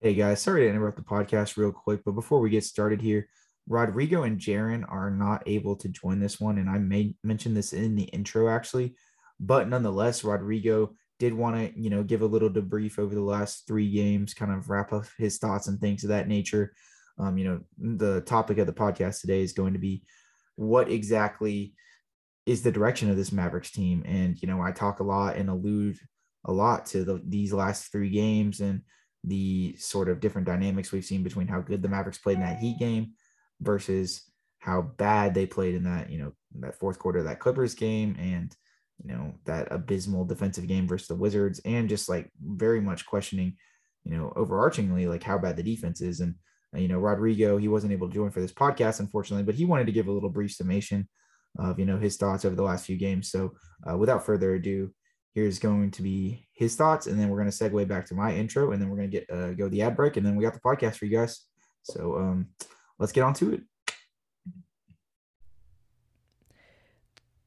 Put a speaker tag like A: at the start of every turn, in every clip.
A: Hey guys, sorry to interrupt the podcast real quick, but before we get started here, Rodrigo and Jaron are not able to join this one, and I may mention this in the intro actually, but nonetheless, Rodrigo did want to you know give a little debrief over the last three games, kind of wrap up his thoughts and things of that nature. Um, you know, the topic of the podcast today is going to be what exactly is the direction of this Mavericks team, and you know, I talk a lot and allude a lot to the, these last three games and the sort of different dynamics we've seen between how good the Mavericks played in that Heat game versus how bad they played in that, you know, that fourth quarter of that Clippers game and, you know, that abysmal defensive game versus the Wizards and just like very much questioning, you know, overarchingly like how bad the defense is. And, you know, Rodrigo, he wasn't able to join for this podcast, unfortunately, but he wanted to give a little brief summation of, you know, his thoughts over the last few games. So uh, without further ado, here's going to be his thoughts, and then we're going to segue back to my intro, and then we're going to get uh, go the ad break, and then we got the podcast for you guys. So um, let's get on to it.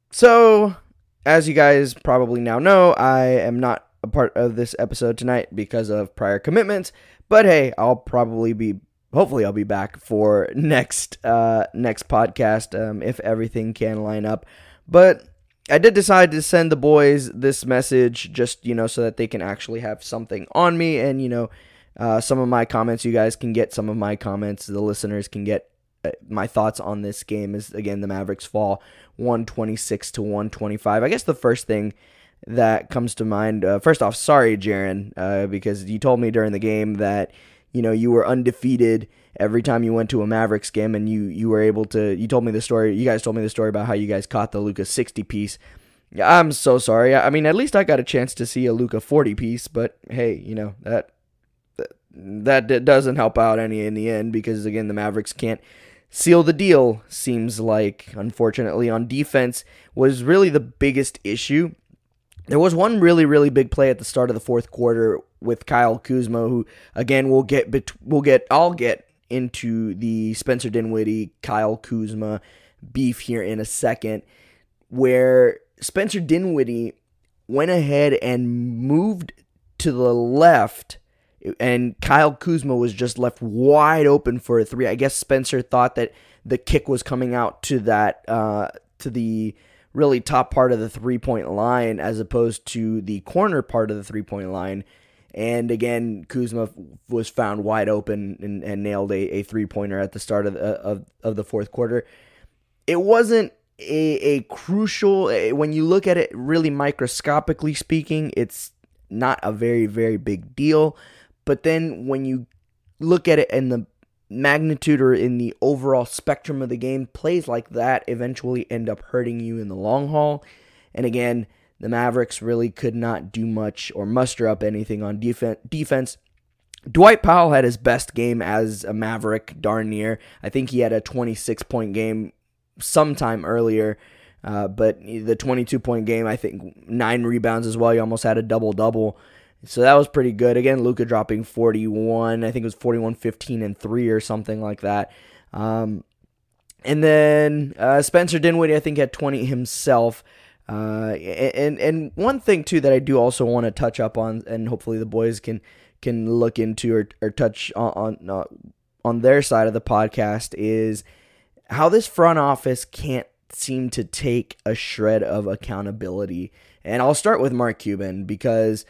B: So, as you guys probably now know, I am not a part of this episode tonight because of prior commitments. But hey, I'll probably be hopefully I'll be back for next uh next podcast um if everything can line up. But I did decide to send the boys this message just, you know, so that they can actually have something on me and, you know, uh, some of my comments. You guys can get some of my comments. The listeners can get uh, my thoughts on this game is again the Mavericks fall 126 to 125. I guess the first thing that comes to mind, uh, first off, sorry, Jaron, uh, because you told me during the game that you know you were undefeated every time you went to a Mavericks game and you you were able to you told me the story you guys told me the story about how you guys caught the Luka 60 piece. I'm so sorry. I mean, at least I got a chance to see a Luka 40 piece, but hey, you know, that that, that doesn't help out any in the end because again, the Mavericks can't seal the deal seems like unfortunately on defense was really the biggest issue. There was one really really big play at the start of the fourth quarter with Kyle Kuzma who again we'll get we'll get I'll get into the Spencer Dinwiddie, Kyle Kuzma beef here in a second, where Spencer Dinwiddie went ahead and moved to the left, and Kyle Kuzma was just left wide open for a three. I guess Spencer thought that the kick was coming out to that uh, to the really top part of the three point line as opposed to the corner part of the three point line. And again, Kuzma was found wide open and, and nailed a, a three pointer at the start of the, uh, of, of the fourth quarter. It wasn't a, a crucial, eh, when you look at it really microscopically speaking, it's not a very, very big deal. But then when you look at it in the magnitude or in the overall spectrum of the game, plays like that eventually end up hurting you in the long haul. And again, the Mavericks really could not do much or muster up anything on def- defense. Dwight Powell had his best game as a Maverick, darn near. I think he had a 26 point game sometime earlier. Uh, but the 22 point game, I think nine rebounds as well. He almost had a double double. So that was pretty good. Again, Luka dropping 41. I think it was 41, 15, and 3 or something like that. Um, and then uh, Spencer Dinwiddie, I think, had 20 himself. Uh, and and one thing too that I do also want to touch up on, and hopefully the boys can can look into or, or touch on on, uh, on their side of the podcast is how this front office can't seem to take a shred of accountability. And I'll start with Mark Cuban because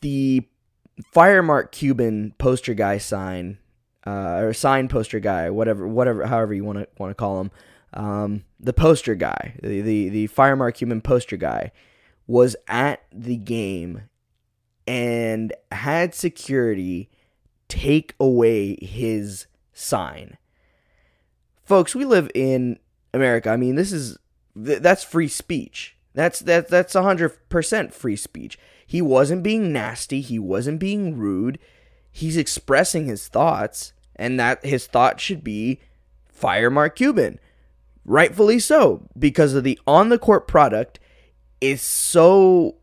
B: the fire Mark Cuban poster guy sign uh, or sign poster guy, whatever, whatever, however you want to want to call him um, the poster guy, the, the, the Fire Mark Cuban poster guy, was at the game and had security take away his sign. Folks, we live in America. I mean, this is that's free speech. That's that that's 100% free speech. He wasn't being nasty, he wasn't being rude. He's expressing his thoughts and that his thought should be fire Mark Cuban. Rightfully so, because of the on the court product is so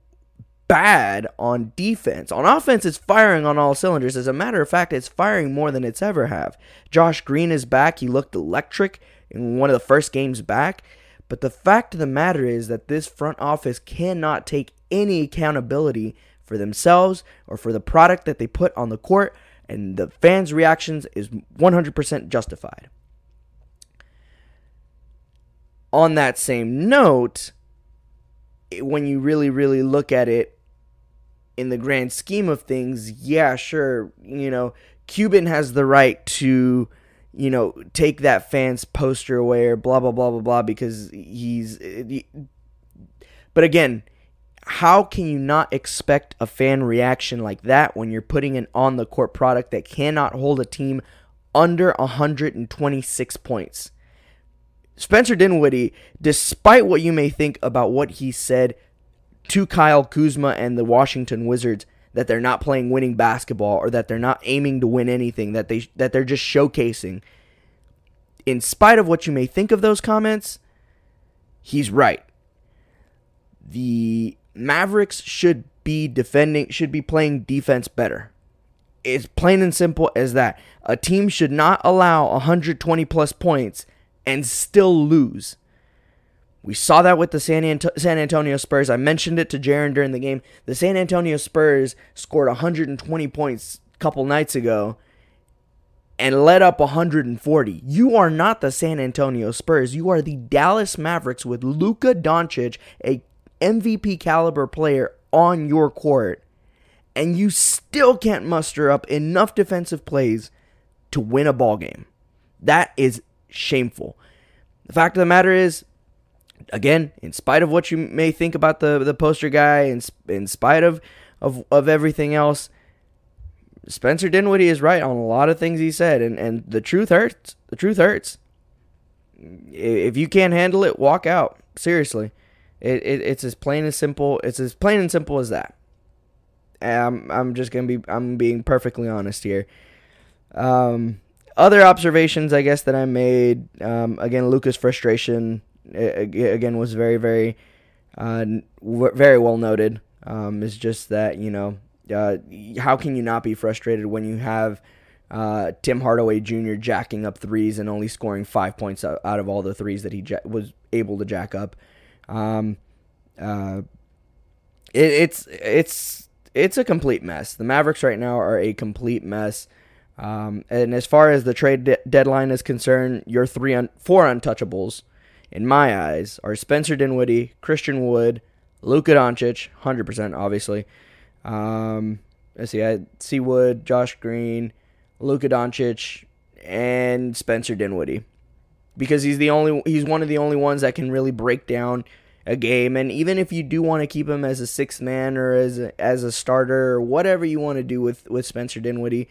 B: bad on defense. On offense, it's firing on all cylinders. As a matter of fact, it's firing more than it's ever have. Josh Green is back. He looked electric in one of the first games back. But the fact of the matter is that this front office cannot take any accountability for themselves or for the product that they put on the court, and the fans' reactions is 100% justified. On that same note, when you really, really look at it in the grand scheme of things, yeah, sure, you know, Cuban has the right to, you know, take that fan's poster away or blah, blah, blah, blah, blah, because he's. Eh, but again, how can you not expect a fan reaction like that when you're putting an on the court product that cannot hold a team under 126 points? Spencer Dinwiddie, despite what you may think about what he said to Kyle Kuzma and the Washington Wizards, that they're not playing winning basketball or that they're not aiming to win anything, that they that they're just showcasing. In spite of what you may think of those comments, he's right. The Mavericks should be defending, should be playing defense better. It's plain and simple as that. A team should not allow 120 plus points and still lose. We saw that with the San, Anto- San Antonio Spurs. I mentioned it to Jaron during the game. The San Antonio Spurs scored 120 points a couple nights ago and led up 140. You are not the San Antonio Spurs. You are the Dallas Mavericks with Luka Doncic, a MVP caliber player on your court, and you still can't muster up enough defensive plays to win a ball game. That is shameful. The fact of the matter is, again, in spite of what you may think about the the poster guy, in in spite of of of everything else, Spencer Dinwiddie is right on a lot of things he said, and and the truth hurts. The truth hurts. If you can't handle it, walk out. Seriously. It, it it's as plain as simple. It's as plain and simple as that. I'm I'm just gonna be I'm being perfectly honest here. Um, other observations, I guess that I made. Um, again, Luka's frustration again was very very uh, very well noted. Um, is just that you know uh, how can you not be frustrated when you have uh, Tim Hardaway Jr. jacking up threes and only scoring five points out of all the threes that he was able to jack up. Um, uh, it, it's it's it's a complete mess. The Mavericks right now are a complete mess. Um, and as far as the trade de- deadline is concerned, your three un- four untouchables, in my eyes, are Spencer Dinwiddie, Christian Wood, Luka Doncic, hundred percent, obviously. Um, let's see, I see Wood, Josh Green, Luka Doncic, and Spencer Dinwiddie because he's the only he's one of the only ones that can really break down a game and even if you do want to keep him as a sixth man or as a, as a starter or whatever you want to do with with Spencer Dinwiddie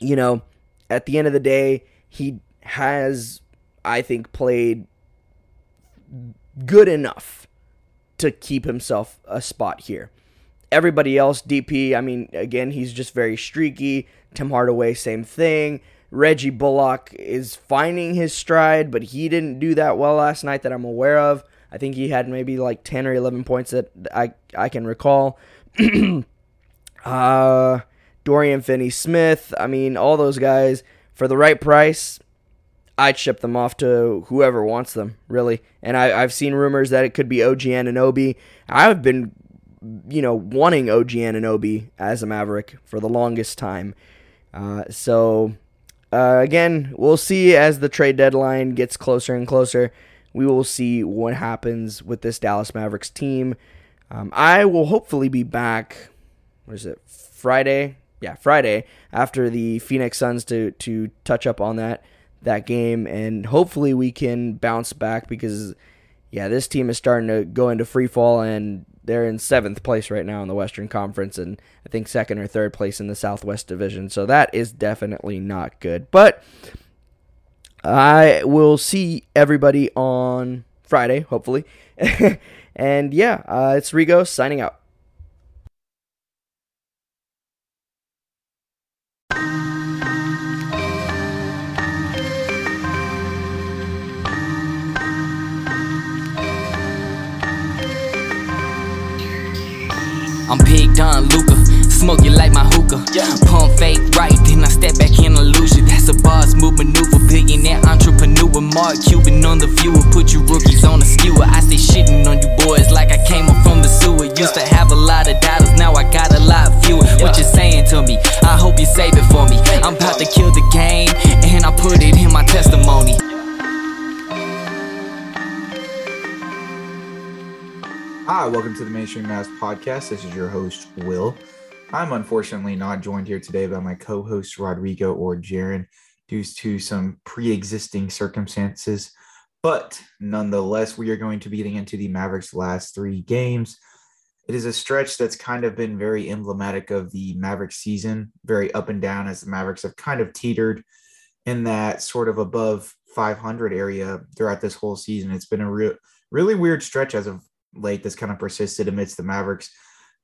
B: you know at the end of the day he has I think played good enough to keep himself a spot here everybody else DP I mean again he's just very streaky Tim Hardaway same thing Reggie Bullock is finding his stride, but he didn't do that well last night that I'm aware of. I think he had maybe like 10 or 11 points that I, I can recall. uh, Dorian Finney Smith, I mean, all those guys, for the right price, I'd ship them off to whoever wants them, really. And I, I've seen rumors that it could be OG Anunoby. I've been, you know, wanting OG Anunoby as a Maverick for the longest time. Uh, so uh, again, we'll see as the trade deadline gets closer and closer. We will see what happens with this Dallas Mavericks team. Um, I will hopefully be back. What is it? Friday? Yeah, Friday after the Phoenix Suns to to touch up on that that game, and hopefully we can bounce back because yeah, this team is starting to go into free fall, and they're in seventh place right now in the Western Conference, and I think second or third place in the Southwest Division. So that is definitely not good. But I will see everybody on Friday, hopefully. and yeah, uh, it's Rigo signing out.
C: I'm Big Don Luca, smoking like my hookah. Pump fake right, then I step back in illusion. That's a boss move maneuver, billionaire entrepreneur. Mark Cuban on the viewer, put you rookies on the skewer. I stay shitting on you boys like I came up from the sewer. Used to have a lot of dollars, now I got a lot fewer. what you're saying to me. I hope you save it for me. I'm about to kill the game, and I put it in my testimony.
A: Hi, welcome to the Mainstream Mavs Podcast. This is your host, Will. I'm unfortunately not joined here today by my co host, Rodrigo or Jaron, due to some pre existing circumstances. But nonetheless, we are going to be getting into the Mavericks' last three games. It is a stretch that's kind of been very emblematic of the Mavericks season, very up and down as the Mavericks have kind of teetered in that sort of above 500 area throughout this whole season. It's been a real, really weird stretch as of late that's kind of persisted amidst the Mavericks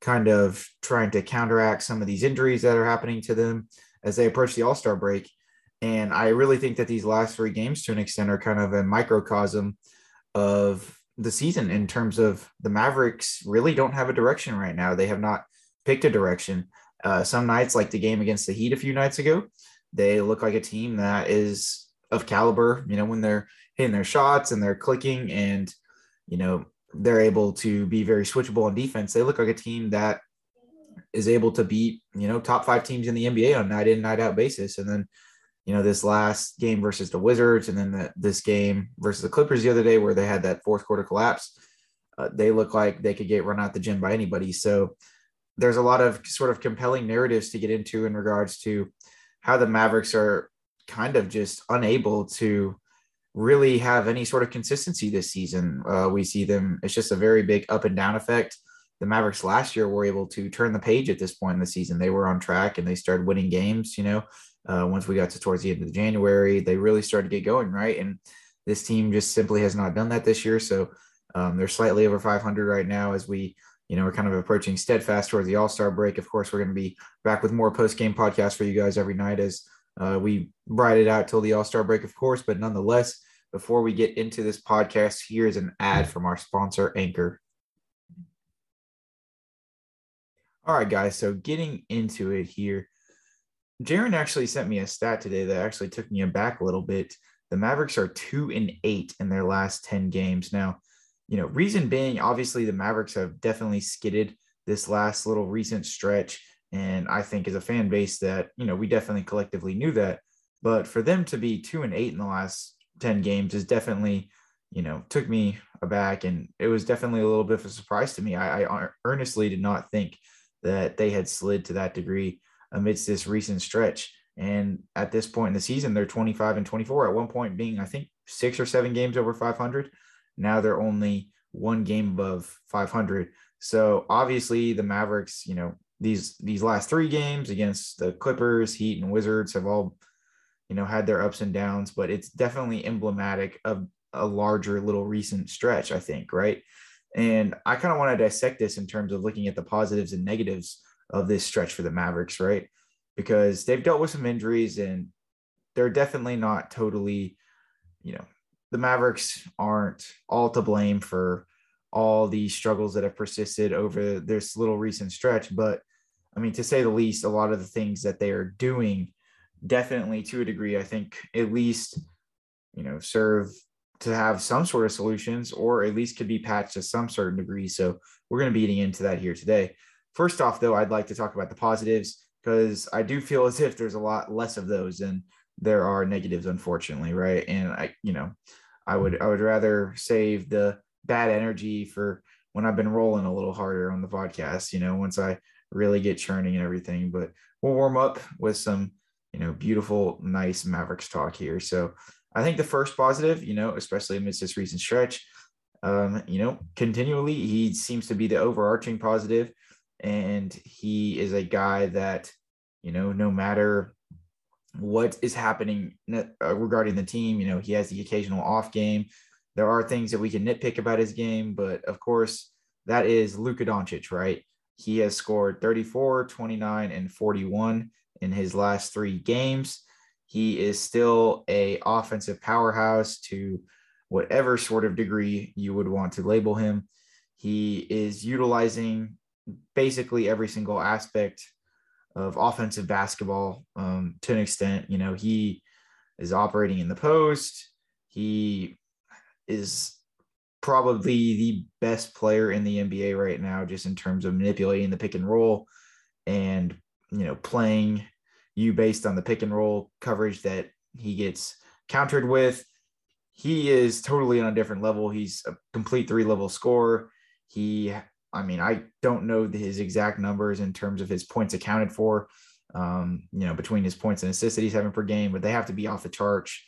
A: kind of trying to counteract some of these injuries that are happening to them as they approach the All Star break. And I really think that these last three games, to an extent, are kind of a microcosm of the season in terms of the Mavericks really don't have a direction right now. They have not picked a direction. Uh, some nights, like the game against the Heat a few nights ago, they look like a team that is of caliber, you know, when they're hitting their shots and they're clicking and, you know, they're able to be very switchable on defense. They look like a team that is able to beat, you know, top five teams in the NBA on night in, night out basis. And then, you know, this last game versus the Wizards and then the, this game versus the Clippers the other day where they had that fourth quarter collapse, uh, they look like they could get run out the gym by anybody. So there's a lot of sort of compelling narratives to get into in regards to how the Mavericks are kind of just unable to really have any sort of consistency this season. Uh, we see them, it's just a very big up and down effect. The Mavericks last year were able to turn the page at this point in the season. They were on track and they started winning games, you know. Uh, once we got to towards the end of January, they really started to get going, right? And this team just simply has not done that this year. So um, they're slightly over 500 right now as we, you know, we're kind of approaching steadfast towards the All Star break. Of course, we're going to be back with more post game podcasts for you guys every night as uh, we ride it out till the All Star break, of course, but nonetheless, before we get into this podcast, here's an ad from our sponsor, Anchor. All right, guys. So getting into it here, Jaron actually sent me a stat today that actually took me aback a little bit. The Mavericks are two and eight in their last 10 games. Now, you know, reason being, obviously, the Mavericks have definitely skidded this last little recent stretch. And I think as a fan base that, you know, we definitely collectively knew that. But for them to be two and eight in the last 10 games is definitely, you know, took me aback. And it was definitely a little bit of a surprise to me. I, I earnestly did not think that they had slid to that degree amidst this recent stretch. And at this point in the season, they're 25 and 24. At one point, being, I think, six or seven games over 500. Now they're only one game above 500. So obviously, the Mavericks, you know, these these last three games against the Clippers, Heat, and Wizards have all, you know, had their ups and downs, but it's definitely emblematic of a larger little recent stretch, I think, right? And I kind of want to dissect this in terms of looking at the positives and negatives of this stretch for the Mavericks, right? Because they've dealt with some injuries and they're definitely not totally, you know, the Mavericks aren't all to blame for all the struggles that have persisted over this little recent stretch. But I mean, to say the least, a lot of the things that they are doing definitely to a degree, I think at least, you know, serve to have some sort of solutions or at least could be patched to some certain degree. So we're going to be getting into that here today. First off, though, I'd like to talk about the positives because I do feel as if there's a lot less of those than there are negatives, unfortunately, right? And I, you know, I would I would rather save the bad energy for when I've been rolling a little harder on the podcast, you know, once I really get churning and everything. But we'll warm up with some, you know, beautiful, nice Mavericks talk here. So I think the first positive, you know, especially amidst this recent stretch, um, you know, continually he seems to be the overarching positive, and he is a guy that, you know, no matter what is happening uh, regarding the team, you know, he has the occasional off game. There are things that we can nitpick about his game, but of course, that is Luka Doncic, right? He has scored 34, 29, and 41 in his last three games. He is still a offensive powerhouse to whatever sort of degree you would want to label him. He is utilizing basically every single aspect of offensive basketball um, to an extent. You know, he is operating in the post. He is probably the best player in the NBA right now, just in terms of manipulating the pick and roll and you know, playing you based on the pick and roll coverage that he gets countered with. He is totally on a different level. He's a complete three level scorer. He, I mean, I don't know his exact numbers in terms of his points accounted for, um, you know, between his points and assists that he's having per game, but they have to be off the charts.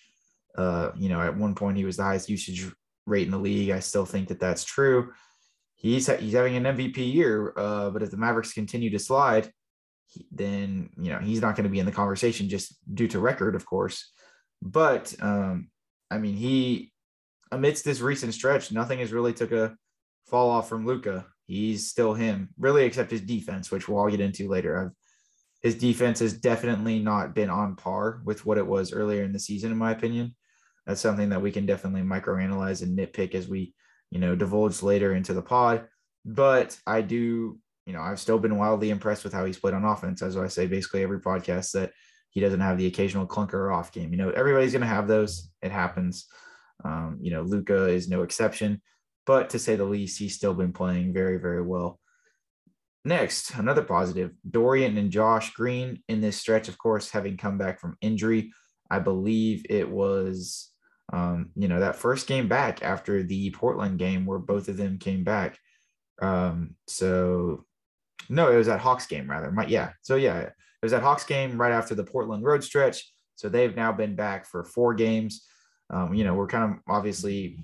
A: Uh, you know, at one point he was the highest usage rate in the league. I still think that that's true. He's he's having an MVP year, uh, but if the Mavericks continue to slide, he, then you know he's not going to be in the conversation just due to record, of course. But um, I mean, he amidst this recent stretch, nothing has really took a fall off from Luka. He's still him, really, except his defense, which we'll all get into later. I've, his defense has definitely not been on par with what it was earlier in the season, in my opinion that's something that we can definitely microanalyze and nitpick as we, you know, divulge later into the pod. But I do, you know, I've still been wildly impressed with how he's played on offense. As I say, basically every podcast that he doesn't have the occasional clunker off game. You know, everybody's going to have those. It happens. Um, you know, Luka is no exception. But to say the least, he's still been playing very, very well. Next, another positive Dorian and Josh Green in this stretch, of course, having come back from injury. I believe it was um, you know, that first game back after the Portland game where both of them came back. Um, so no, it was that Hawks game rather. My, yeah. So yeah, it was that Hawks game right after the Portland road stretch. So they've now been back for four games. Um, you know, we're kind of obviously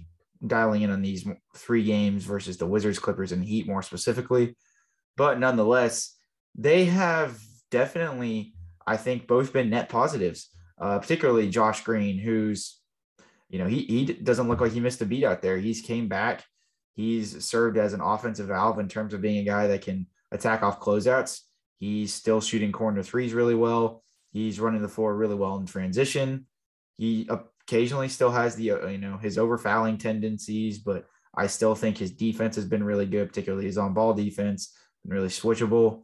A: dialing in on these three games versus the Wizards, Clippers, and Heat more specifically. But nonetheless, they have definitely, I think, both been net positives, uh, particularly Josh Green, who's you know, he he doesn't look like he missed a beat out there. He's came back. He's served as an offensive valve in terms of being a guy that can attack off closeouts. He's still shooting corner threes really well. He's running the floor really well in transition. He occasionally still has the uh, you know his over fouling tendencies, but I still think his defense has been really good, particularly his on ball defense, been really switchable.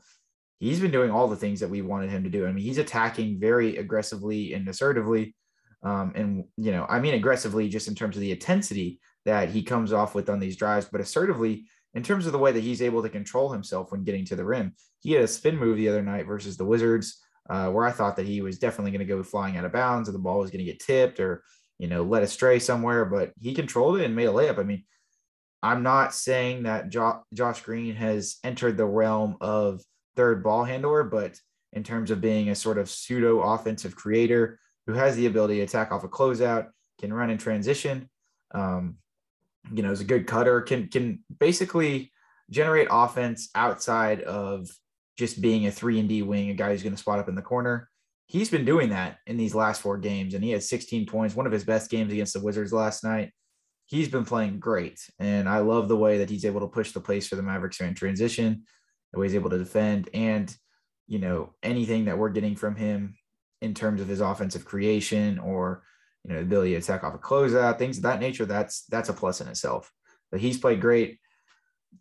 A: He's been doing all the things that we wanted him to do. I mean, he's attacking very aggressively and assertively um, and, you know, I mean, aggressively just in terms of the intensity that he comes off with on these drives, but assertively in terms of the way that he's able to control himself when getting to the rim. He had a spin move the other night versus the Wizards, uh, where I thought that he was definitely going to go flying out of bounds or the ball was going to get tipped or, you know, led astray somewhere, but he controlled it and made a layup. I mean, I'm not saying that jo- Josh Green has entered the realm of third ball handler, but in terms of being a sort of pseudo offensive creator, who has the ability to attack off a closeout, can run in transition. Um, you know, is a good cutter, can can basically generate offense outside of just being a three and D wing, a guy who's going to spot up in the corner. He's been doing that in these last four games, and he had 16 points, one of his best games against the Wizards last night. He's been playing great, and I love the way that he's able to push the pace for the Mavericks in transition, the way he's able to defend, and you know anything that we're getting from him in terms of his offensive creation or you know ability to attack off a closeout, things of that nature. That's that's a plus in itself. But he's played great.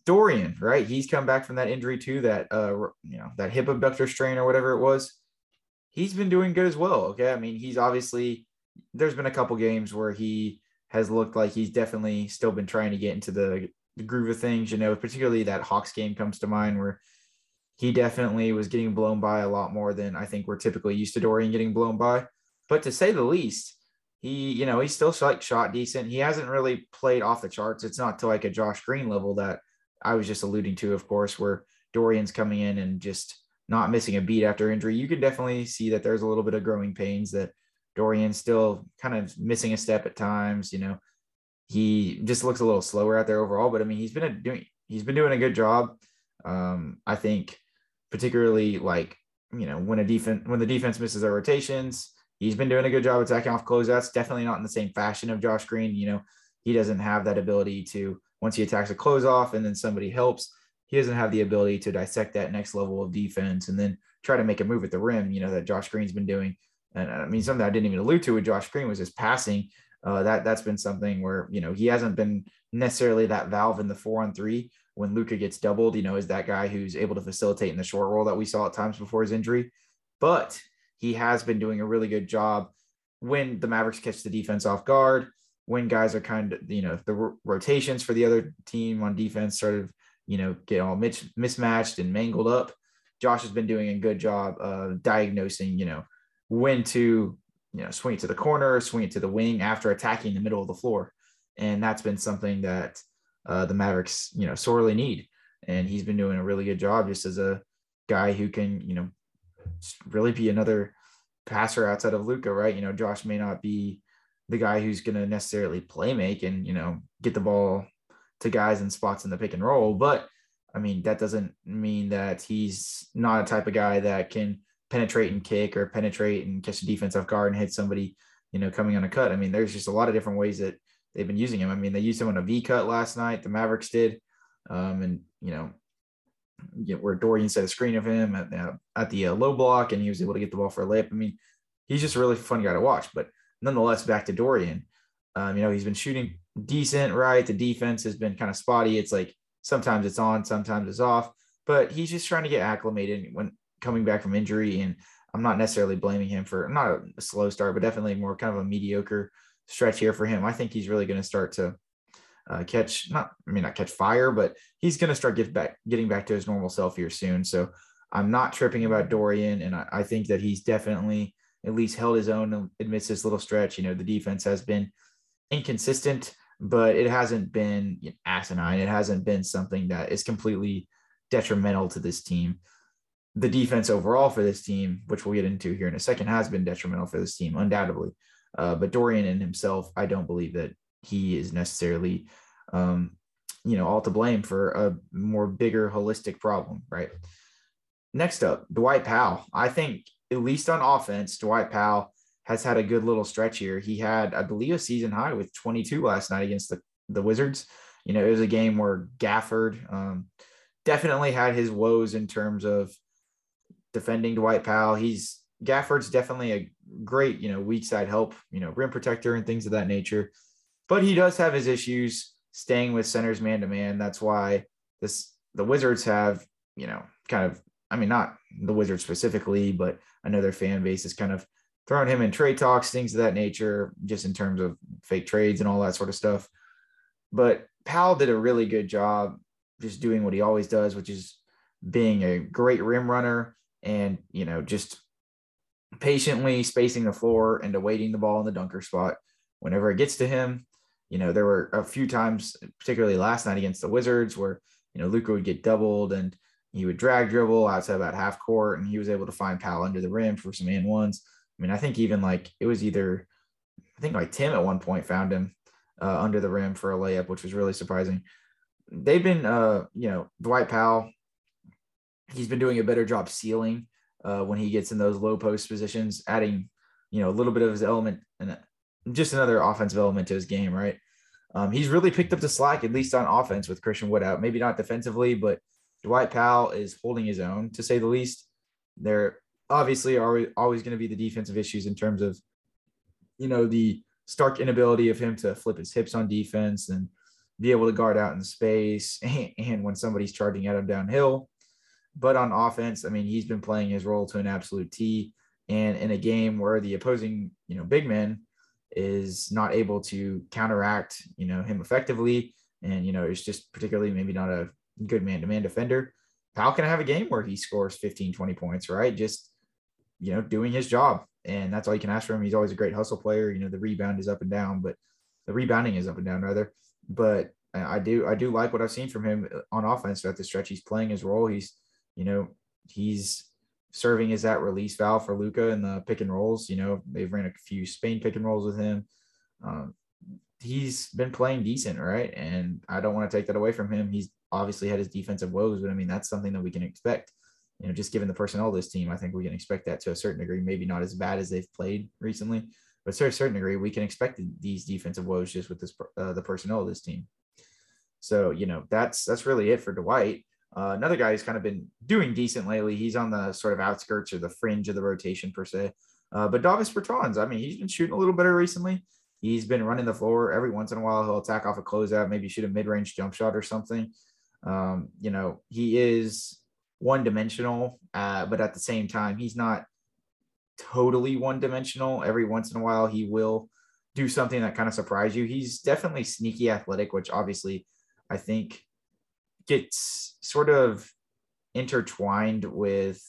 A: Dorian, right? He's come back from that injury too, that uh you know that hip abductor strain or whatever it was. He's been doing good as well. Okay, I mean he's obviously there's been a couple games where he has looked like he's definitely still been trying to get into the, the groove of things. You know, particularly that Hawks game comes to mind where he definitely was getting blown by a lot more than I think we're typically used to Dorian getting blown by. But to say the least, he, you know, he's still like shot decent. He hasn't really played off the charts. It's not to like a Josh Green level that I was just alluding to, of course, where Dorian's coming in and just not missing a beat after injury. You can definitely see that there's a little bit of growing pains that Dorian's still kind of missing a step at times. You know, he just looks a little slower out there overall. But I mean, he's been a, doing he's been doing a good job. Um, I think particularly like you know when a defense when the defense misses their rotations. He's been doing a good job attacking off closeouts. Definitely not in the same fashion of Josh Green. You know, he doesn't have that ability to once he attacks a close off and then somebody helps. He doesn't have the ability to dissect that next level of defense and then try to make a move at the rim. You know that Josh Green's been doing. And I mean, something I didn't even allude to with Josh Green was his passing. Uh, that that's been something where you know he hasn't been necessarily that valve in the four on three, when Luka gets doubled, you know, is that guy who's able to facilitate in the short roll that we saw at times before his injury. But he has been doing a really good job when the Mavericks catch the defense off guard, when guys are kind of, you know, the rotations for the other team on defense sort of, you know, get all mismatched and mangled up. Josh has been doing a good job of diagnosing, you know, when to, you know, swing it to the corner, swing it to the wing after attacking the middle of the floor. And that's been something that uh, the Mavericks, you know, sorely need. And he's been doing a really good job just as a guy who can, you know, really be another passer outside of Luka, right? You know, Josh may not be the guy who's going to necessarily play make and, you know, get the ball to guys in spots in the pick and roll. But I mean, that doesn't mean that he's not a type of guy that can penetrate and kick or penetrate and catch a defense off guard and hit somebody, you know, coming on a cut. I mean, there's just a lot of different ways that they've been using him. I mean, they used him on a V cut last night. The Mavericks did. Um, and, you know, you know, where Dorian set a screen of him at, at the uh, low block and he was able to get the ball for a layup. I mean, he's just a really fun guy to watch. But nonetheless, back to Dorian, um, you know, he's been shooting decent, right? The defense has been kind of spotty. It's like sometimes it's on, sometimes it's off, but he's just trying to get acclimated when coming back from injury. And I'm not necessarily blaming him for not a slow start, but definitely more kind of a mediocre stretch here for him. I think he's really going to start to uh, catch not I mean not catch fire, but he's going to start get back getting back to his normal self here soon. So I'm not tripping about Dorian, and I, I think that he's definitely at least held his own amidst this little stretch. You know, the defense has been inconsistent, but it hasn't been asinine. It hasn't been something that is completely detrimental to this team. The defense overall for this team, which we'll get into here in a second, has been detrimental for this team, undoubtedly. Uh, but Dorian and himself, I don't believe that he is necessarily, um, you know, all to blame for a more bigger holistic problem, right? Next up, Dwight Powell. I think at least on offense, Dwight Powell has had a good little stretch here. He had, I believe, a season high with 22 last night against the, the Wizards. You know, it was a game where Gafford um, definitely had his woes in terms of defending Dwight Powell. He's Gafford's definitely a great, you know, weak side help, you know, rim protector and things of that nature but he does have his issues staying with centers man to man. That's why this the Wizards have, you know, kind of I mean not the Wizards specifically, but another fan base is kind of throwing him in trade talks, things of that nature, just in terms of fake trades and all that sort of stuff. But Powell did a really good job just doing what he always does, which is being a great rim runner and, you know, just patiently spacing the floor and awaiting the ball in the dunker spot whenever it gets to him. You know, there were a few times, particularly last night against the Wizards, where you know Luka would get doubled and he would drag dribble outside about half court, and he was able to find Powell under the rim for some and ones. I mean, I think even like it was either, I think like Tim at one point found him uh, under the rim for a layup, which was really surprising. They've been, uh, you know, Dwight Powell. He's been doing a better job sealing uh, when he gets in those low post positions, adding, you know, a little bit of his element and just another offensive element to his game, right? Um, he's really picked up the slack, at least on offense, with Christian Wood out. Maybe not defensively, but Dwight Powell is holding his own, to say the least. There obviously are always going to be the defensive issues in terms of, you know, the stark inability of him to flip his hips on defense and be able to guard out in space and, and when somebody's charging at him downhill. But on offense, I mean, he's been playing his role to an absolute T. And in a game where the opposing, you know, big man is not able to counteract, you know, him effectively. And, you know, it's just particularly maybe not a good man to man defender. How can I have a game where he scores 15, 20 points, right? Just, you know, doing his job. And that's all you can ask for him. He's always a great hustle player. You know, the rebound is up and down, but the rebounding is up and down rather. But I do, I do like what I've seen from him on offense throughout the stretch. He's playing his role. He's, you know, he's serving as that release valve for Luka in the pick and rolls. You know, they've ran a few Spain pick and rolls with him. Um, he's been playing decent, right? And I don't want to take that away from him. He's obviously had his defensive woes, but I mean, that's something that we can expect. You know, just given the personnel of this team, I think we can expect that to a certain degree. Maybe not as bad as they've played recently, but to a certain degree, we can expect these defensive woes just with this uh, the personnel of this team. So you know, that's that's really it for Dwight. Uh, another guy who's kind of been doing decent lately. He's on the sort of outskirts or the fringe of the rotation per se. Uh, but Davis Bertans, I mean, he's been shooting a little better recently. He's been running the floor every once in a while. He'll attack off a closeout, maybe shoot a mid-range jump shot or something. Um, you know, he is one-dimensional, uh, but at the same time, he's not totally one-dimensional. Every once in a while, he will do something that kind of surprise you. He's definitely sneaky athletic, which obviously I think gets sort of intertwined with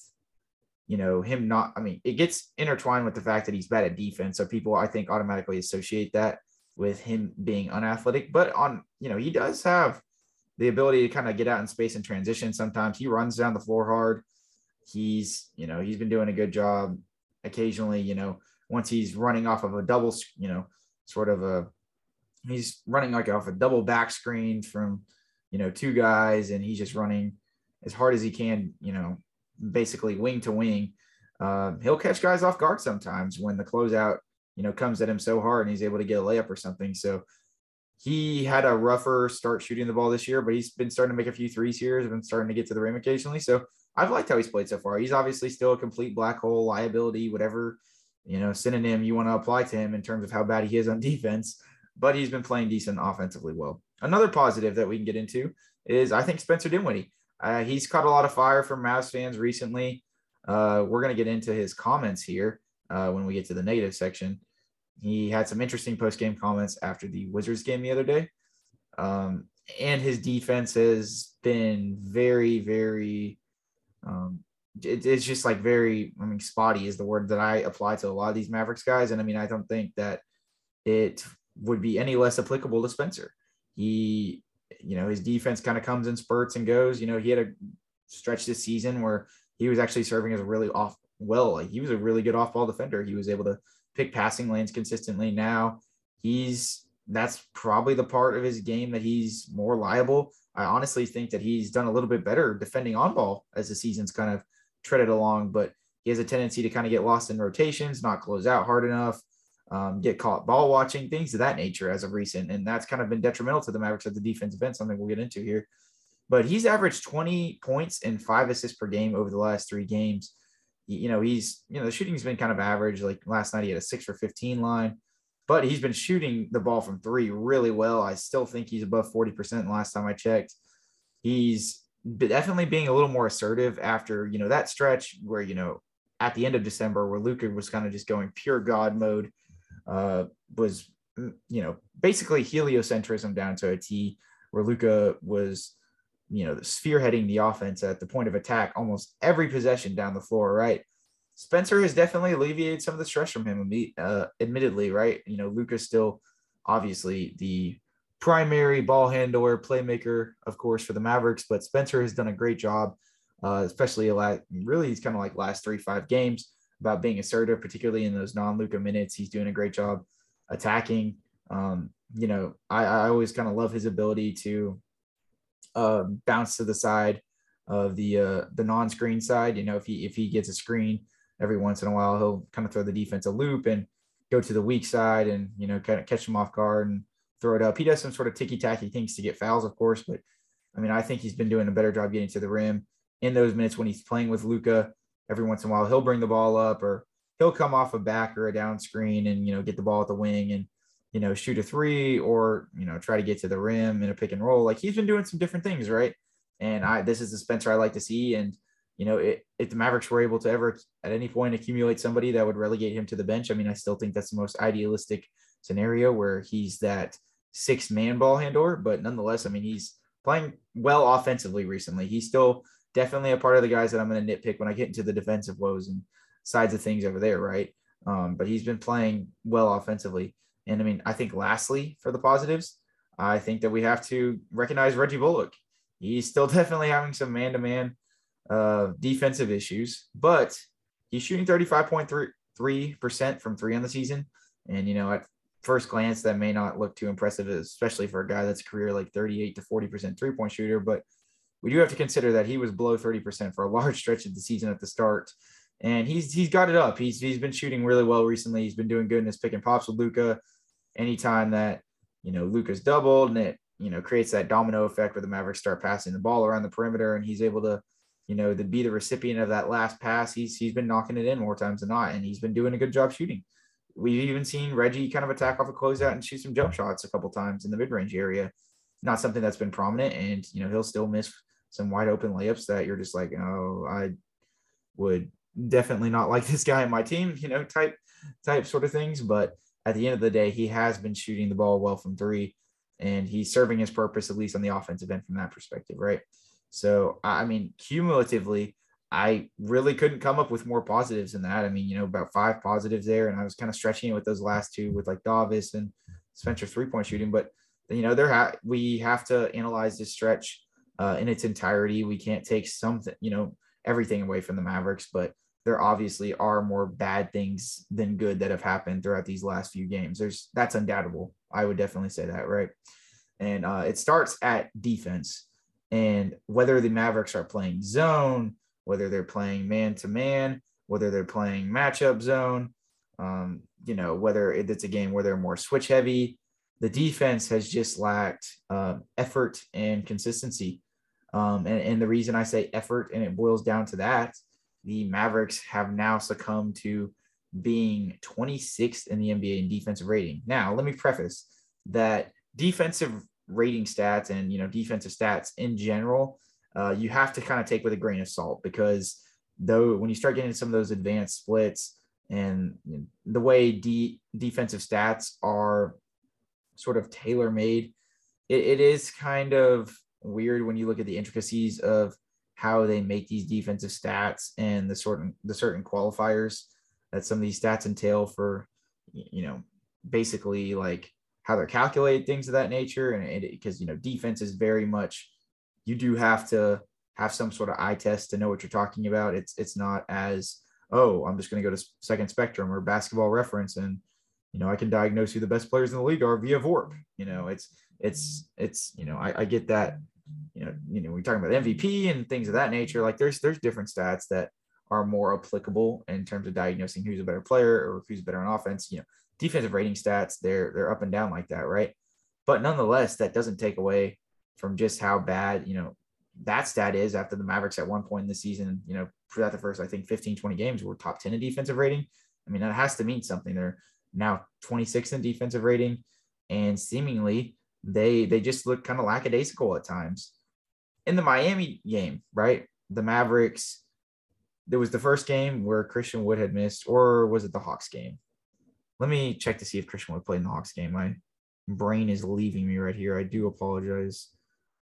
A: you know him not i mean it gets intertwined with the fact that he's bad at defense. So people i think automatically associate that with him being unathletic. But on you know he does have the ability to kind of get out in space and transition sometimes. He runs down the floor hard. He's you know he's been doing a good job. Occasionally you know once he's running off of a double you know sort of a he's running like off a double back screen from you know two guys and he's just running as hard as he can you know basically wing to wing. Uh, he'll catch guys off guard sometimes when the closeout, you know, comes at him so hard and he's able to get a layup or something. So he had a rougher start shooting the ball this year, but he's been starting to make a few threes here. He's been starting to get to the rim occasionally. So I've liked how he's played so far. He's obviously still a complete black hole liability, whatever you know synonym you want to apply to him in terms of how bad he is on defense. But he's been playing decent offensively well. Another positive that we can get into is I think Spencer Dinwiddie. Uh, he's caught a lot of fire from Mavs fans recently. Uh, we're going to get into his comments here uh, when we get to the negative section. He had some interesting post game comments after the Wizards game the other day. Um, and his defense has been very, very, um, it, it's just like very, I mean, spotty is the word that I apply to a lot of these Mavericks guys. And I mean, I don't think that it would be any less applicable to Spencer. He you know, his defense kind of comes in spurts and goes. You know, he had a stretch this season where he was actually serving as a really off well, like he was a really good off ball defender. He was able to pick passing lanes consistently. Now he's that's probably the part of his game that he's more liable. I honestly think that he's done a little bit better defending on ball as the season's kind of treaded along, but he has a tendency to kind of get lost in rotations, not close out hard enough um, get caught ball watching, things of that nature as of recent. And that's kind of been detrimental to the Mavericks at the defensive end, something we'll get into here. But he's averaged 20 points and five assists per game over the last three games. You know, he's, you know, the shooting's been kind of average. Like last night, he had a six for 15 line, but he's been shooting the ball from three really well. I still think he's above 40% last time I checked. He's definitely being a little more assertive after, you know, that stretch where, you know, at the end of December where Luka was kind of just going pure God mode uh, was, mm, you know, basically heliocentrism down to a T, where Luka was, you know, spearheading the offense at the point of attack almost every possession down the floor, right? Spencer has definitely alleviated some of the stress from him, uh, admittedly, right? You know, Luka's still obviously the primary ball handler, playmaker, of course, for the Mavericks, but Spencer has done a great job, uh, especially a lot, really, he's kind of like last three, five games about being assertive, particularly in those non-Luka minutes. He's doing a great job attacking. Um, you know, I, I always kind of love his ability to uh, bounce to the side of the uh, the non-screen side. You know, if he if he gets a screen every once in a while, he'll kind of throw the defense a loop and go to the weak side and you know kind of catch him off guard and throw it up. He does some sort of ticky tacky things to get fouls, of course, but I mean, I think he's been doing a better job getting to the rim in those minutes when he's playing with Luka every once in a while he'll bring the ball up or he'll come off a back or a down screen and you know get the ball at the wing and you know shoot a three or you know try to get to the rim in a pick and roll. Like he's been doing some different things right? And i this is the spencer i like to see. And you know it, if the mavericks were able to ever at any point accumulate somebody that would relegate him to the bench i mean i still think that's the most idealistic scenario where he's that six man ball handler. But nonetheless i mean he's playing well offensively recently. He's still definitely a part of the guys that I'm going to nitpick when I get into the defensive woes and sides of things over there, right? Um, but he's been playing well offensively. And I mean, I think lastly for the positives, I think that we have to recognize Reggie Bullock. He's still definitely having some man to man defensive issues, but he's shooting 35.3% from three on the season. And, you know, at first glance, that may not look too impressive, especially for a guy that's career like 38 to 40% three point shooter. But we do have to consider that he was below 30% for a large stretch of the season at the start. And he's he's got it up. He's he's been shooting really well recently. He's been doing good in his pick and pops with Luka. Anytime that you know Luka's doubled and it you know creates that domino effect where the Mavericks start passing the ball around the perimeter and he's able to you know to be the recipient of that last pass. He's he's been knocking it in more times than not, and he's been doing a good job shooting. We've even seen Reggie kind of attack off a closeout and shoot some jump shots a couple times in the mid range area. Not something that's been prominent, and you know he'll still miss some wide open layups that you're just like, oh, I would definitely not like this guy on my team, you know, type type sort of things. But at the end of the day, he has been shooting the ball well from three, and he's serving his purpose at least on the offensive end from that perspective, right? So, I mean, cumulatively, I really couldn't come up with more positives than that. I mean, you know, about five positives there, and I was kind of stretching it with those last two with like Davis and Spencer three point shooting. But you know, there ha- we have to analyze this stretch uh, in its entirety. We can't take something, you know, everything away from the Mavericks, but there obviously are more bad things than good that have happened throughout these last few games. There's that's undoubtable. I would definitely say that, right? And uh, it starts at defense, and whether the Mavericks are playing zone whether they're playing man to man, whether they're playing matchup zone, um, you know, whether it's a game where they're more switch heavy. The defense has just lacked uh, effort and consistency. Um, and, and the reason I say effort, and it boils down to that, the Mavericks have now succumbed to being 26th in the NBA in defensive rating. Now, let me preface that defensive rating stats and you know defensive stats in general uh, you have to kind of take with a grain of salt because though when you start getting some of those advanced splits and the way de- defensive stats are sort of tailor made, it, it is kind of weird when you look at the intricacies of how they make these defensive stats and the certain the certain qualifiers that some of these stats entail for you know basically like how they're calculated things of that nature and because you know defense is very much you do have to have some sort of eye test to know what you're talking about. It's it's not as oh I'm just going to go to Second Spectrum or Basketball Reference and you know I can diagnose who the best players in the league are via VORP. You know it's it's it's you know I, I get that you know you know we're talking about MVP and things of that nature. Like there's there's different stats that are more applicable in terms of diagnosing who's a better player or who's better on offense. You know defensive rating stats they're they're up and down like that, right? But nonetheless, that doesn't take away from just how bad, you know, that stat is after the Mavericks at one point in the season, you know, that the first, I think 15, 20 games were top 10 in defensive rating. I mean, that has to mean something. They're now 26 in defensive rating and seemingly they they just look kind of lackadaisical at times. In the Miami game, right? The Mavericks, there was the first game where Christian Wood had missed, or was it the Hawks game? Let me check to see if Christian Wood played in the Hawks game. My brain is leaving me right here. I do apologize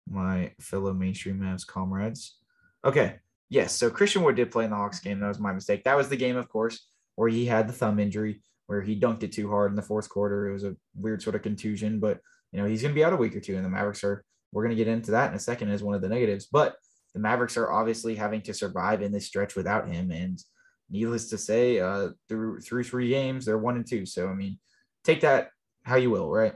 A: my fellow mainstream Mavs comrades. Okay. Yes. So Christian Wood did play in the Hawks game. That was my mistake. That was the game, of course, where he had the thumb injury, where he dunked it too hard in the fourth quarter. It was a weird sort of contusion, but you know, he's going to be out a week or two. And the Mavericks are, we're going to get into that in a second as one of the negatives. But the Mavericks are obviously having to survive in this stretch without him. And needless to say, uh, through through three games, they're one and two. So I mean, take that how you will, right?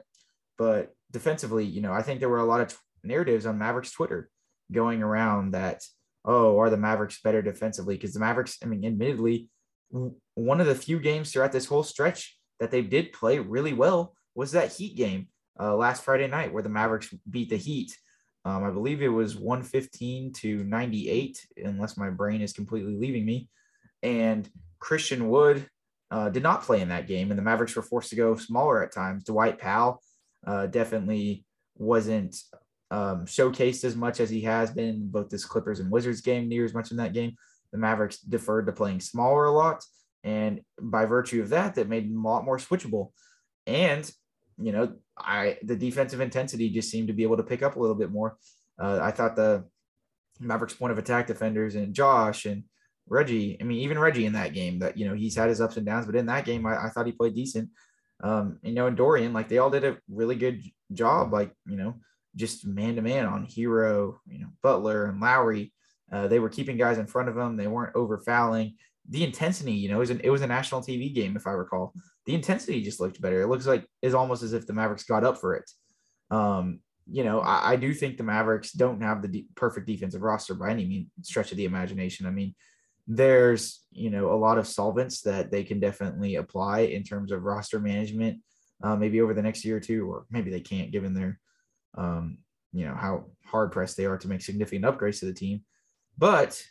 A: But defensively, you know, I think there were a lot of narratives on Mavericks Twitter going around that, oh, are the Mavericks better defensively? Because the Mavericks, I mean, admittedly, one of the few games throughout this whole stretch that they did play really well was that Heat game uh, last Friday night where the Mavericks beat the Heat. Um, I believe it was 115 to 98, unless my brain is completely leaving me. And Christian Wood uh, did not play in that game, and the Mavericks were forced to go smaller at times. Dwight Powell uh, definitely wasn't um, showcased as much as he has been both this Clippers and Wizards game, near as much in that game. The Mavericks deferred to playing smaller a lot. And by virtue of that, that made them a lot more switchable. And, you know, I the defensive intensity just seemed to be able to pick up a little bit more. Uh, I thought the Mavericks point of attack defenders and Josh and Reggie, I mean, even Reggie in that game that, you know, he's had his ups and downs, but in that game, I, I thought he played decent. Um, you know, and Dorian, like they all did a really good job. Like, you know, just man to man on Herro, you know, Butler and Lowry. Uh, they were keeping guys in front of them. They weren't over fouling. The intensity, you know, it was, an, it was a national TV game, if I recall. The intensity just looked better. It looks like it's almost as if the Mavericks got up for it. Um, you know, I, I, do think the Mavericks don't have the de- perfect defensive roster by any mean stretch of the imagination. I mean, there's you know a lot of solvents that they can definitely apply in terms of roster management, uh, maybe over the next year or two, or maybe they can't given their um, you know, how hard pressed they are to make significant upgrades to the team. But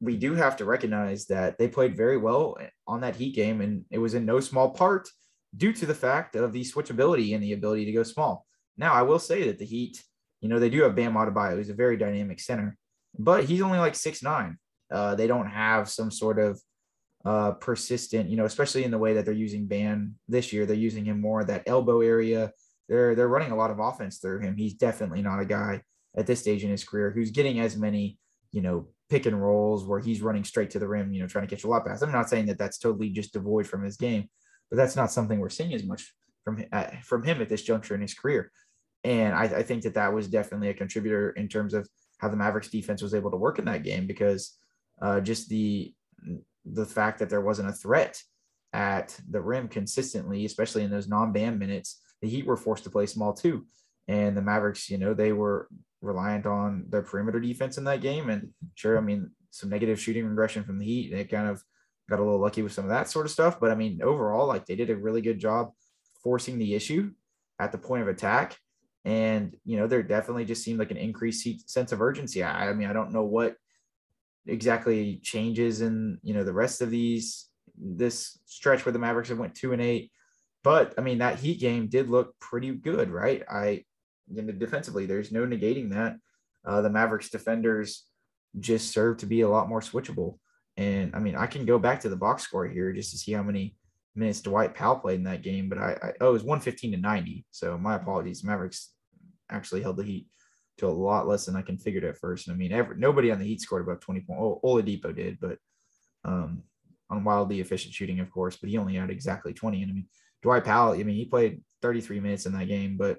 A: we do have to recognize that they played very well on that Heat game, and it was in no small part due to the fact of the switchability and the ability to go small. Now, I will say that the Heat, you know, they do have Bam Adebayo, who's a very dynamic center, but he's only like six nine. Uh, they don't have some sort of uh, persistent, you know, especially in the way that they're using Bam this year. They're using him more that elbow area they're they're running a lot of offense through him. He's definitely not a guy at this stage in his career who's getting as many, you know, pick and rolls where he's running straight to the rim, you know, trying to catch a lot pass. I'm not saying that that's totally just devoid from his game, but that's not something we're seeing as much from uh, from him at this juncture in his career. And I, I think that that was definitely a contributor in terms of how the Mavericks defense was able to work in that game because uh, just the the fact that there wasn't a threat at the rim consistently, especially in those non-bam minutes, the Heat were forced to play small too. And the Mavericks, you know, they were reliant on their perimeter defense in that game. And sure, I mean, some negative shooting regression from the Heat. They kind of got a little lucky with some of that sort of stuff. But I mean, overall, like they did a really good job forcing the issue at the point of attack. And, you know, there definitely just seemed like an increased sense of urgency. I, I mean, I don't know what exactly changes in, you know, the rest of these, this stretch where the Mavericks have went two and eight. But I mean, that Heat game did look pretty good, right? I, you know, defensively, there's no negating that. Uh, the Mavericks defenders just serve to be a lot more switchable. And I mean, I can go back to the box score here just to see how many minutes Dwight Powell played in that game, but I, I oh, it was 115 to 90. So my apologies. Mavericks actually held the Heat to a lot less than I configured at first. And I mean, every, nobody on the Heat scored above 20 points. Oh, Oladipo did, but um, on wildly efficient shooting, of course, but he only had exactly 20. And I mean, Dwight Powell, I mean, he played 33 minutes in that game, but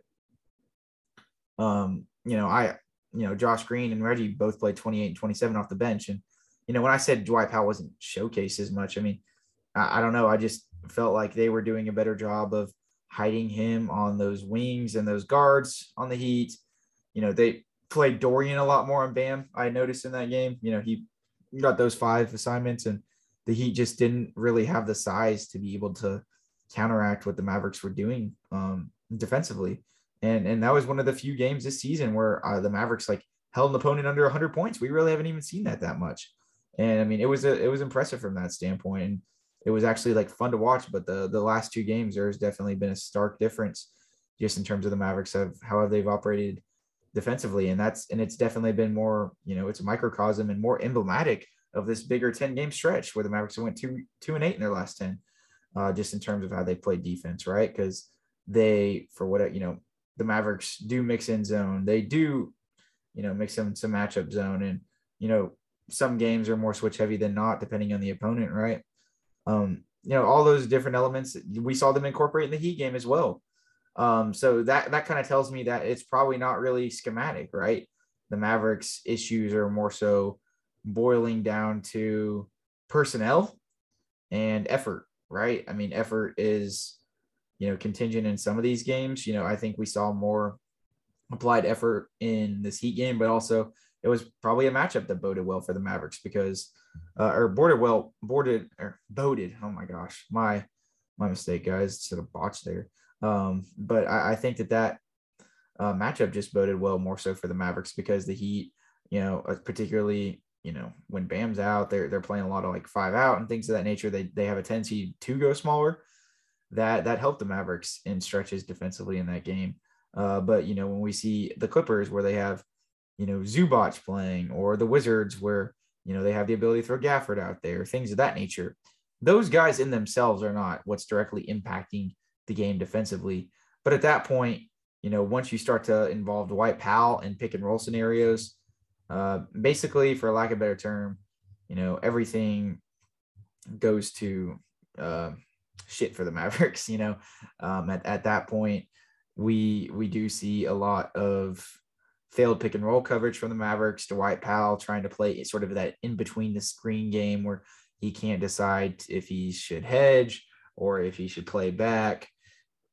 A: um, you know, I, you know, Josh Green and Reggie both played 28 and 27 off the bench. And, you know, when I said Dwight Powell wasn't showcased as much, I mean, I, I don't know. I just felt like they were doing a better job of hiding him on those wings and those guards on the Heat. You know, they played Dorian a lot more on Bam. I noticed in that game. You know, he got those five assignments, and the Heat just didn't really have the size to be able to counteract what the Mavericks were doing um, defensively. And and that was one of the few games this season where uh, the Mavericks like held an opponent under 100 points. We really haven't even seen that that much. And I mean, it was a, it was impressive from that standpoint. And it was actually like fun to watch. But the the last two games, there's definitely been a stark difference just in terms of the Mavericks of how they've operated defensively, and that's and it's definitely been more you know it's a microcosm and more emblematic of this bigger 10 game stretch where the Mavericks went two two and eight in their last 10, uh, just in terms of how they played defense, right? Because they for what you know the Mavericks do mix in zone, they do you know mix in some matchup zone, and you know some games are more switch heavy than not depending on the opponent, right? Um, you know, all those different elements we saw them incorporate in the Heat game as well. Um, so that that kind of tells me that it's probably not really schematic, right? The Mavericks issues are more so boiling down to personnel and effort, right? I mean, effort is, you know, contingent in some of these games. You know, I think we saw more applied effort in this Heat game, but also it was probably a matchup that boded well for the Mavericks because, uh, or boarded well, boarded or boded. Oh my gosh, my my mistake, guys. Sort of botched there. Um, but I, I, think that that uh, matchup just boded well more so for the Mavericks because the Heat, you know, uh, particularly you know when Bam's out, they're they're playing a lot of like five out and things of that nature. They they have a tendency to go smaller. That that helped the Mavericks in stretches defensively in that game. Uh, but you know when we see the Clippers where they have you know, Zubac playing or the Wizards where, you know, they have the ability to throw Gafford out there, things of that nature. Those guys in themselves are not what's directly impacting the game defensively. But at that point, you know, once you start to involve Dwight Powell in pick and roll scenarios, uh, basically, for lack of a better term, you know, everything goes to uh, shit for the Mavericks. You know, um, at, at that point, we we do see a lot of failed pick and roll coverage from the Mavericks. Dwight Powell trying to play sort of that in between the screen game where he can't decide if he should hedge or if he should play back.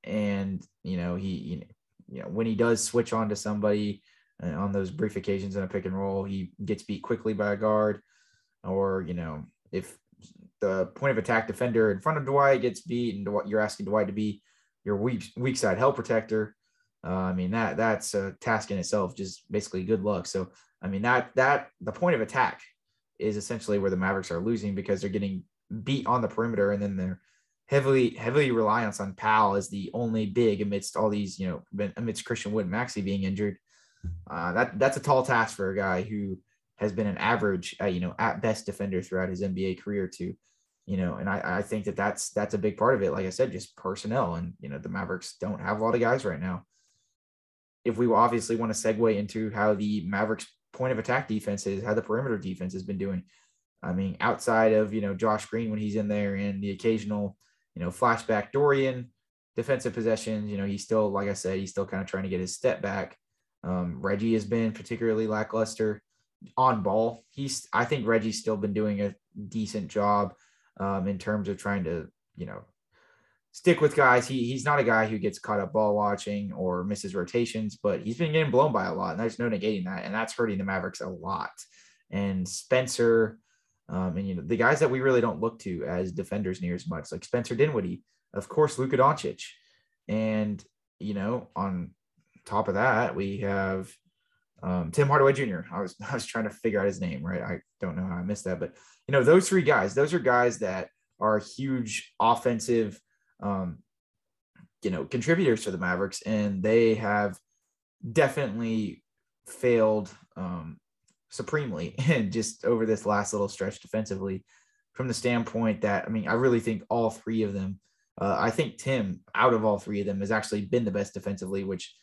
A: And, you know, he, you know, when he does switch on to somebody uh, on those brief occasions in a pick and roll, he gets beat quickly by a guard. Or, you know, if the point of attack defender in front of Dwight gets beat and you're asking Dwight to be your weak, weak side help protector, uh, I mean that that's a task in itself, just basically good luck. So I mean that that the point of attack is essentially where the Mavericks are losing because they're getting beat on the perimeter and then they're heavily heavily reliance on Powell as the only big amidst all these you know amidst Christian Wood and Maxi being injured. Uh, that that's a tall task for a guy who has been an average uh, you know at best defender throughout his NBA career to you know and I, I think that that's that's a big part of it like i said just personnel and you know the mavericks don't have a lot of guys right now if we obviously want to segue into how the Mavericks point of attack defense is, how the perimeter defense has been doing. I mean, outside of, you know, Josh Green when he's in there and the occasional, you know, flashback Dorian defensive possessions, you know, he's still, like I said, he's still kind of trying to get his step back. Um, Reggie has been particularly lackluster on ball. He's, I think Reggie's still been doing a decent job um, in terms of trying to, you know, stick with guys. He he's not a guy who gets caught up ball watching or misses rotations, but he's been getting blown by a lot, and there's no negating that, and that's hurting the Mavericks a lot. And Spencer, um, and you know the guys that we really don't look to as defenders near as much, like Spencer Dinwiddie, of course, Luka Doncic, and you know on top of that we have um, Tim Hardaway Jr. I was I was trying to figure out his name, right? I don't know how I missed that, but you know those three guys, those are guys that are huge offensive um, you know, contributors to the Mavericks, and they have definitely failed um, supremely and just over this last little stretch defensively from the standpoint that I mean, I really think all three of them. Uh, I think Tim, out of all three of them, has actually been the best defensively, which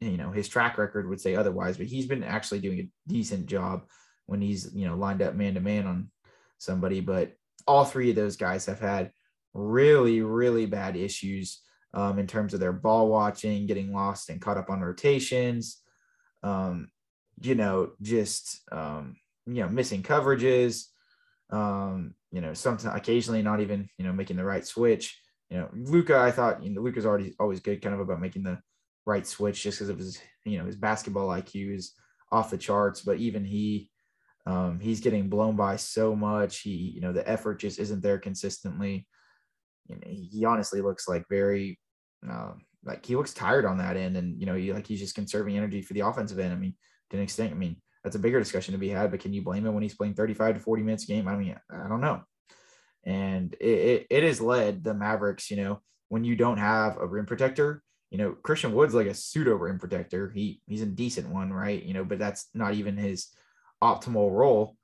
A: you know his track record would say otherwise. But he's been actually doing a decent job when he's you know lined up man to man on somebody. But all three of those guys have had really, really bad issues um, in terms of their ball watching, getting lost and caught up on rotations. Um, you know, just um, you know, missing coverages. Um, you know, sometimes occasionally not even you know making the right switch. You know, luka I thought you know Luka's already always good, kind of about making the right switch just because of his you know his basketball IQ is off the charts. But even he, um, he's getting blown by so much. He, you know, the effort just isn't there consistently you know, he honestly looks like very uh, like he looks tired on that end, and you know, he like he's just conserving energy for the offensive end. I mean, to an extent, I mean, that's a bigger discussion to be had. But can you blame him when he's playing 35 to 40 minutes a game? I mean, I don't know. And it, it, it has led the Mavericks, you know, when you don't have a rim protector, you know, Christian Wood's like a pseudo rim protector. He he's a decent one, right? You know, but that's not even his optimal role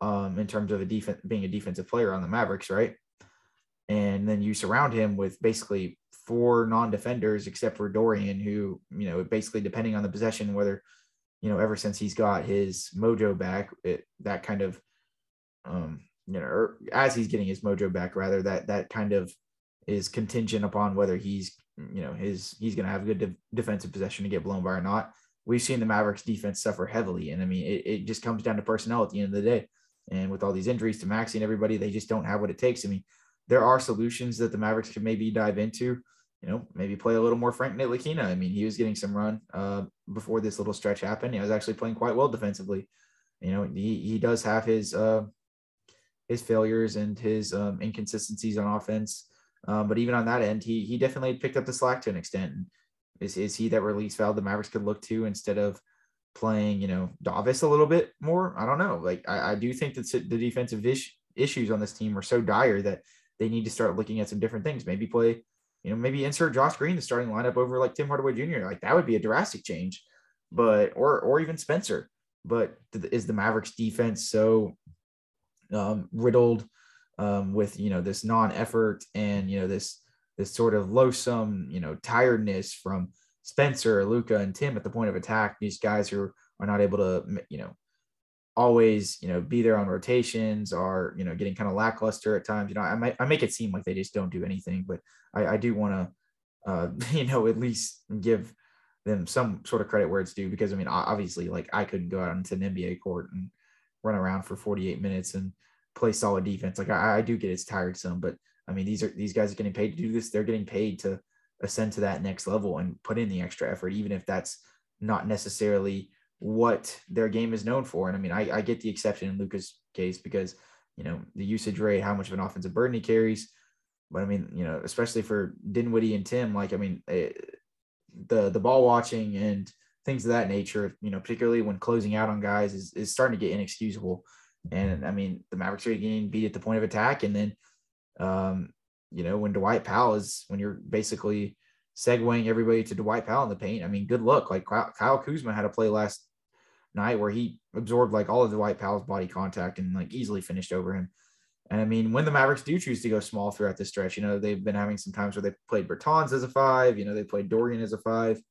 A: um, in terms of a defense being a defensive player on the Mavericks, right? and then you surround him with basically four non-defenders except for Dorian, who you know basically depending on the possession, whether you know ever since he's got his mojo back, it, that kind of um you know as he's getting his mojo back rather that that kind of is contingent upon whether he's you know his he's going to have a good de- defensive possession to get blown by or not. We've seen the Mavericks defense suffer heavily, and I mean it, it just comes down to personnel at the end of the day. And with all these injuries to Maxi and everybody, they just don't have what it takes. I mean, there are solutions that the Mavericks could maybe dive into. You know, maybe play a little more Frank Ntilikina. I mean, he was getting some run uh, before this little stretch happened. He was actually playing quite well defensively. You know, he, he does have his uh, his failures and his um, inconsistencies on offense. Um, but even on that end, he he definitely picked up the slack to an extent. Is is he that release valve the Mavericks could look to instead of playing, you know, Davis a little bit more? I don't know. Like I, I do think that the defensive ish, issues on this team are so dire that they need to start looking at some different things. Maybe play, you know, maybe insert Josh Green the starting lineup over like Tim Hardaway Jr. Like that would be a drastic change, but or or even Spencer. But is the Mavericks defense so um, riddled um, with you know this non-effort and you know this this sort of loathsome you know tiredness from Spencer, Luka, and Tim at the point of attack? These guys who are not able to you know always, you know, be there on rotations or, you know, getting kind of lackluster at times. You know, I might, I make it seem like they just don't do anything, but I, I do want to, uh, you know, at least give them some sort of credit where it's due because I mean, obviously, like I couldn't go out into an NBA court and run around for 48 minutes and play solid defense. Like I, I do get it's tiresome, but I mean, these are, these guys are getting paid to do this. They're getting paid to ascend to that next level and put in the extra effort, even if that's not necessarily what their game is known for. And I mean, I, I get the exception in Luka's case because, you know, the usage rate, how much of an offensive burden he carries. But I mean, you know, especially for Dinwiddie and Tim, like, I mean, it, eh, the, the ball watching and things of that nature, you know, particularly when closing out on guys is, is starting to get inexcusable. And I mean, the Mavericks are getting beat at the point of attack. And then, um, you know, when Dwight Powell is, when you're basically segueing everybody to Dwight Powell in the paint, I mean, good luck. Like Kyle Kuzma had a play last night where he absorbed like all of Dwight Powell's body contact and like easily finished over him. And I mean, when the Mavericks do choose to go small throughout this stretch, you know, they've been having some times where they played Bertans as a five, you know, they played Dorian as a five.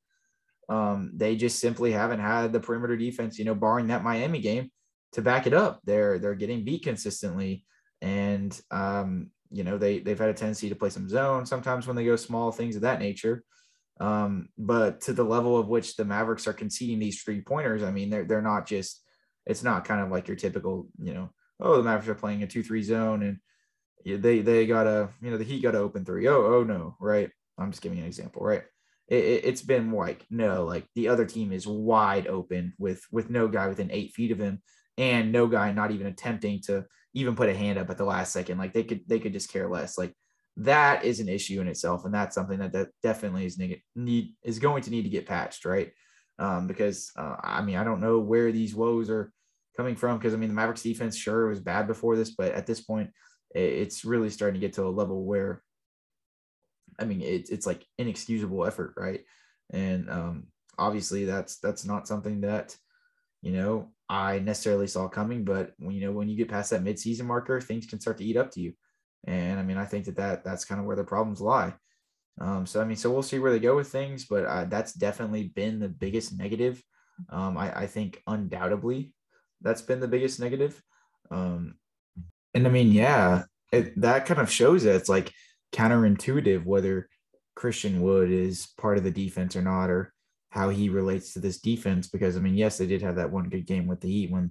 A: Um, they just simply haven't had the perimeter defense, you know, barring that Miami game, to back it up. They're they're getting beat consistently, and um, you know they they've had a tendency to play some zone sometimes when they go small things of that nature. Um, but to the level of which the Mavericks are conceding these three pointers, I mean, they're they're not just it's not kind of like your typical, you know, oh the Mavericks are playing a two three zone and they they got a you know the Heat got to open three. Oh oh no, right? I'm just giving an example, right? It, has it, been like no, like the other team is wide open with with no guy within eight feet of him and no guy not even attempting to even put a hand up at the last second. Like they could they could just care less. Like that is an issue in itself, and that's something that, that definitely is need is going to need to get patched, right? Um, because uh, I mean I don't know where these woes are coming from because I mean the Mavericks defense sure was bad before this, but at this point it's really starting to get to a level where I mean it's it's like inexcusable effort, right? And um, obviously that's that's not something that you know I necessarily saw coming, but when you know when you get past that midseason marker, things can start to eat up to you. And I mean, I think that, that that's kind of where the problems lie. Um, so I mean, so we'll see where they go with things, but uh, that's definitely been the biggest negative. Um, I, I, think undoubtedly that's been the biggest negative. Um, and I mean, yeah, it, that kind of shows that it's like counterintuitive whether Christian Wood is part of the defense or not, or how he relates to this defense. Because I mean, yes, they did have that one good game with the Heat when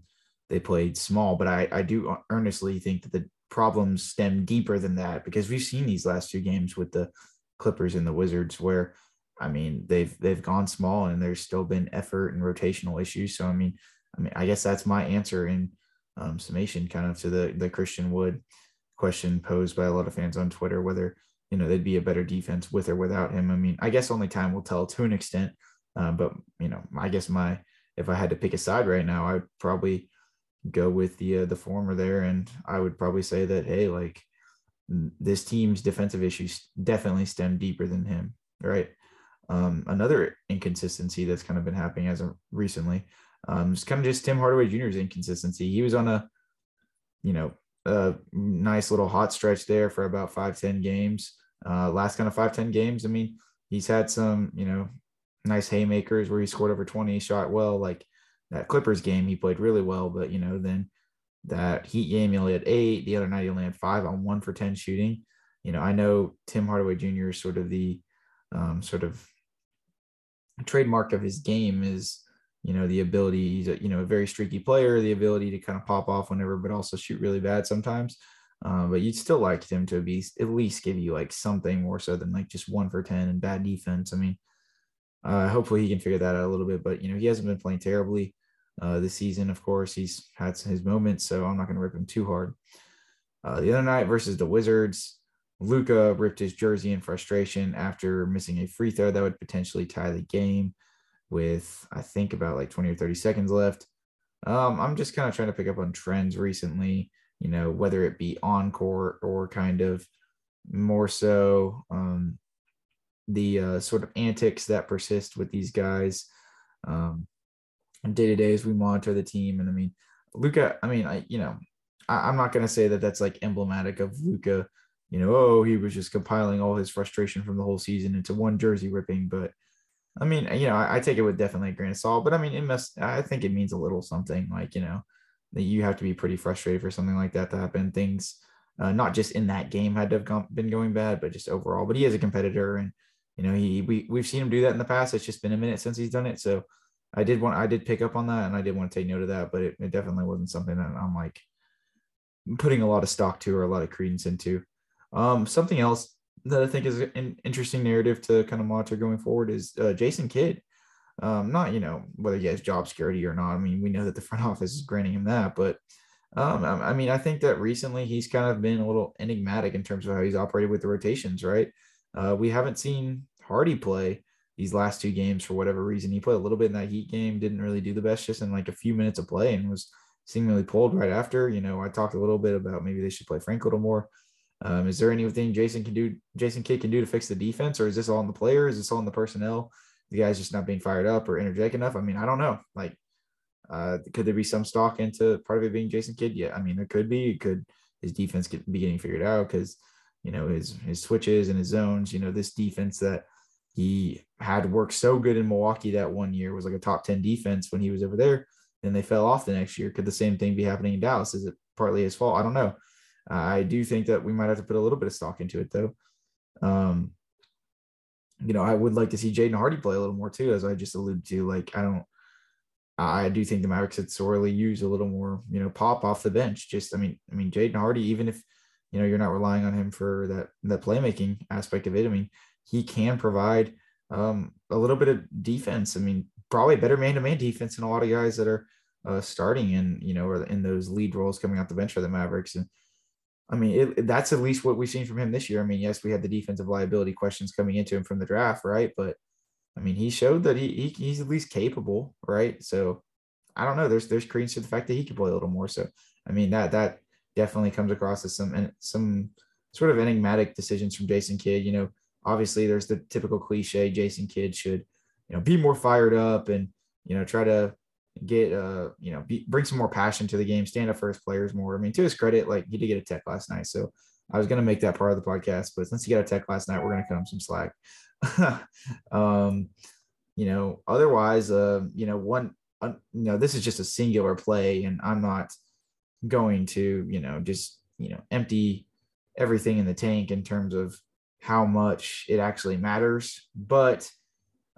A: they played small, but I, I do earnestly think that the problems stem deeper than that because we've seen these last two games with the Clippers and the Wizards where I mean they've they've gone small and there's still been effort and rotational issues. So I mean I mean I guess that's my answer in um, summation kind of to the the Christian Wood question posed by a lot of fans on Twitter whether you know they'd be a better defense with or without him. I mean I guess only time will tell to an extent, uh, but you know I guess my if I had to pick a side right now I'd probably go with the uh, the former there, and I would probably say that hey, like this team's defensive issues definitely stem deeper than him, right? Um, another inconsistency that's kind of been happening as of recently, um, is kind of just Tim Hardaway Jr.'s inconsistency. He was on a, you know, a nice little hot stretch there for about five ten games. Uh, last kind of five ten games, I mean, he's had some, you know, nice haymakers where he scored over 20, shot well. Like that Clippers game, he played really well, but you know, then that Heat game, he only had eight. The other night, he only had five on one for 10 shooting. You know, I know Tim Hardaway Jr. is sort of the um, sort of trademark of his game is, you know, the ability, he's a, you know, a very streaky player, the ability to kind of pop off whenever, but also shoot really bad sometimes. Uh, but you'd still like him to be at least give you like something more so than like just one for 10 and bad defense. I mean, uh, hopefully he can figure that out a little bit, but you know, he hasn't been playing terribly uh, this season. Of course, he's had his moments, so I'm not going to rip him too hard. Uh, the other night versus the Wizards, Luka ripped his jersey in frustration after missing a free throw that would potentially tie the game with, I think, about like 20 or 30 seconds left. Um, I'm just kind of trying to pick up on trends recently, you know, whether it be on court or kind of more so um, the uh, sort of antics that persist with these guys. Um, day to day as we monitor the team. And I mean, Luka, I mean, I, you know, I, am not going to say that that's like emblematic of Luka, you know, oh, he was just compiling all his frustration from the whole season into one jersey ripping. But I mean, you know, I, I take it with definitely a grain of salt, but I mean, it must, I think it means a little something like, you know, that you have to be pretty frustrated for something like that to happen. Things, uh, not just in that game had to have gone, been going bad, but just overall. But he is a competitor, and you know he we we've seen him do that in the past. It's just been a minute since he's done it, so I did want I did pick up on that and I did want to take note of that, but it, it definitely wasn't something that I'm like putting a lot of stock to or a lot of credence into. Um, something else that I think is an interesting narrative to kind of monitor going forward is uh, Jason Kidd. Um, not you know whether he has job security or not. I mean, we know that the front office is granting him that, but um, I mean, I think that recently he's kind of been a little enigmatic in terms of how he's operated with the rotations. Right? Uh, we haven't seen Hardy play these last two games for whatever reason. He played a little bit in that Heat game, didn't really do the best just in like a few minutes of play and was seemingly pulled right after. You know, I talked a little bit about maybe they should play Frank a little more. Um, is there anything Jason can do, Jason Kidd can do to fix the defense, or is this all on the player? Is this all on the personnel? The guys just not being fired up or energetic enough? I mean, I don't know. Like, uh, could there be some stock into part of it being Jason Kidd? Yeah, I mean, there could be. It could his defense get, be getting figured out because you know his his switches and his zones. You know, this defense that he had worked so good in Milwaukee that one year was like a top 10 defense when he was over there. Then they fell off the next year. Could the same thing be happening in Dallas? Is it partly his fault? I don't know. Uh, I do think that we might have to put a little bit of stock into it though. Um, you know, I would like to see Jaden Hardy play a little more too, as I just alluded to. Like, I don't, I do think the Mavericks had sorely use a little more, you know, pop off the bench. Just, I mean, I mean, Jaden Hardy, even if you know you're not relying on him for that that playmaking aspect of it, I mean, he can provide um, a little bit of defense. I mean, probably better man to man defense than a lot of guys that are uh, starting in, you know, or in those lead roles coming out the bench for the Mavericks. And I mean, it, that's at least what we've seen from him this year. I mean, yes, we had the defensive liability questions coming into him from the draft, right? But I mean, he showed that he, he he's at least capable, right? So I don't know. There's there's credence to the fact that he can play a little more. So I mean, that that definitely comes across as some and some sort of enigmatic decisions from Jason Kidd. You know, obviously there's the typical cliche Jason Kidd should you know be more fired up and you know try to get uh you know be, bring some more passion to the game, stand up for his players more. I mean, to his credit, like he did get a tech last night, so I was gonna make that part of the podcast, but since he got a tech last night, we're gonna cut him some slack. um, you know, otherwise, uh, you know, one, uh, you know, this is just a singular play, and I'm not going to, you know, just you know, empty everything in the tank in terms of how much it actually matters. But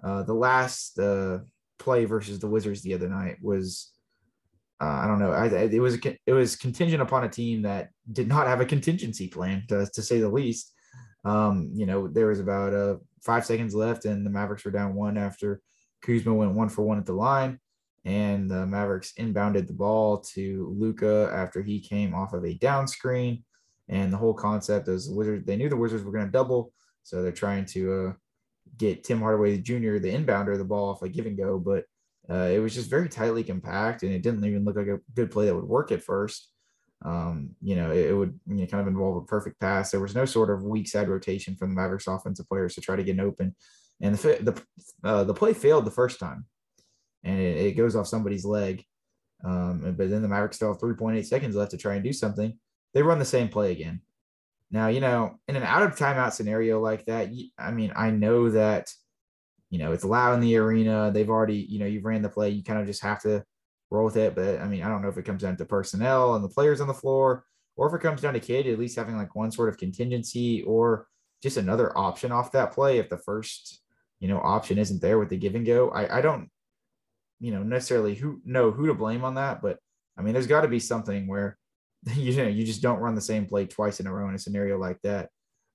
A: uh, the last uh, play versus the Wizards the other night was, uh, I don't know, I, it was it was contingent upon a team that did not have a contingency plan, to, to say the least. Um, you know, there was about uh, five seconds left, and the Mavericks were down one after Kuzma went one for one at the line, and the Mavericks inbounded the ball to Luka after he came off of a down screen. And the whole concept is Wizards, they knew the Wizards were going to double. So they're trying to uh, get Tim Hardaway Jr., the inbounder, the ball off a give and go. But uh, it was just very tightly compact and it didn't even look like a good play that would work at first. Um, you know, it, it would you know, kind of involve a perfect pass. There was no sort of weak side rotation from the Mavericks offensive players to try to get an open. And the the, uh, the play failed the first time and it, it goes off somebody's leg. Um, but then the Mavericks still have 3.8 seconds left to try and do something they run the same play again. Now, you know, in an out of timeout scenario like that, I mean, I know that, you know, it's loud in the arena. They've already, you know, you've ran the play. You kind of just have to roll with it. But I mean, I don't know if it comes down to personnel and the players on the floor, or if it comes down to Kidd at least having like one sort of contingency or just another option off that play if the first, you know, option isn't there with the give and go. I, I don't, you know, necessarily who know who to blame on that, but I mean, there's got to be something where you know you just don't run the same play twice in a row in a scenario like that.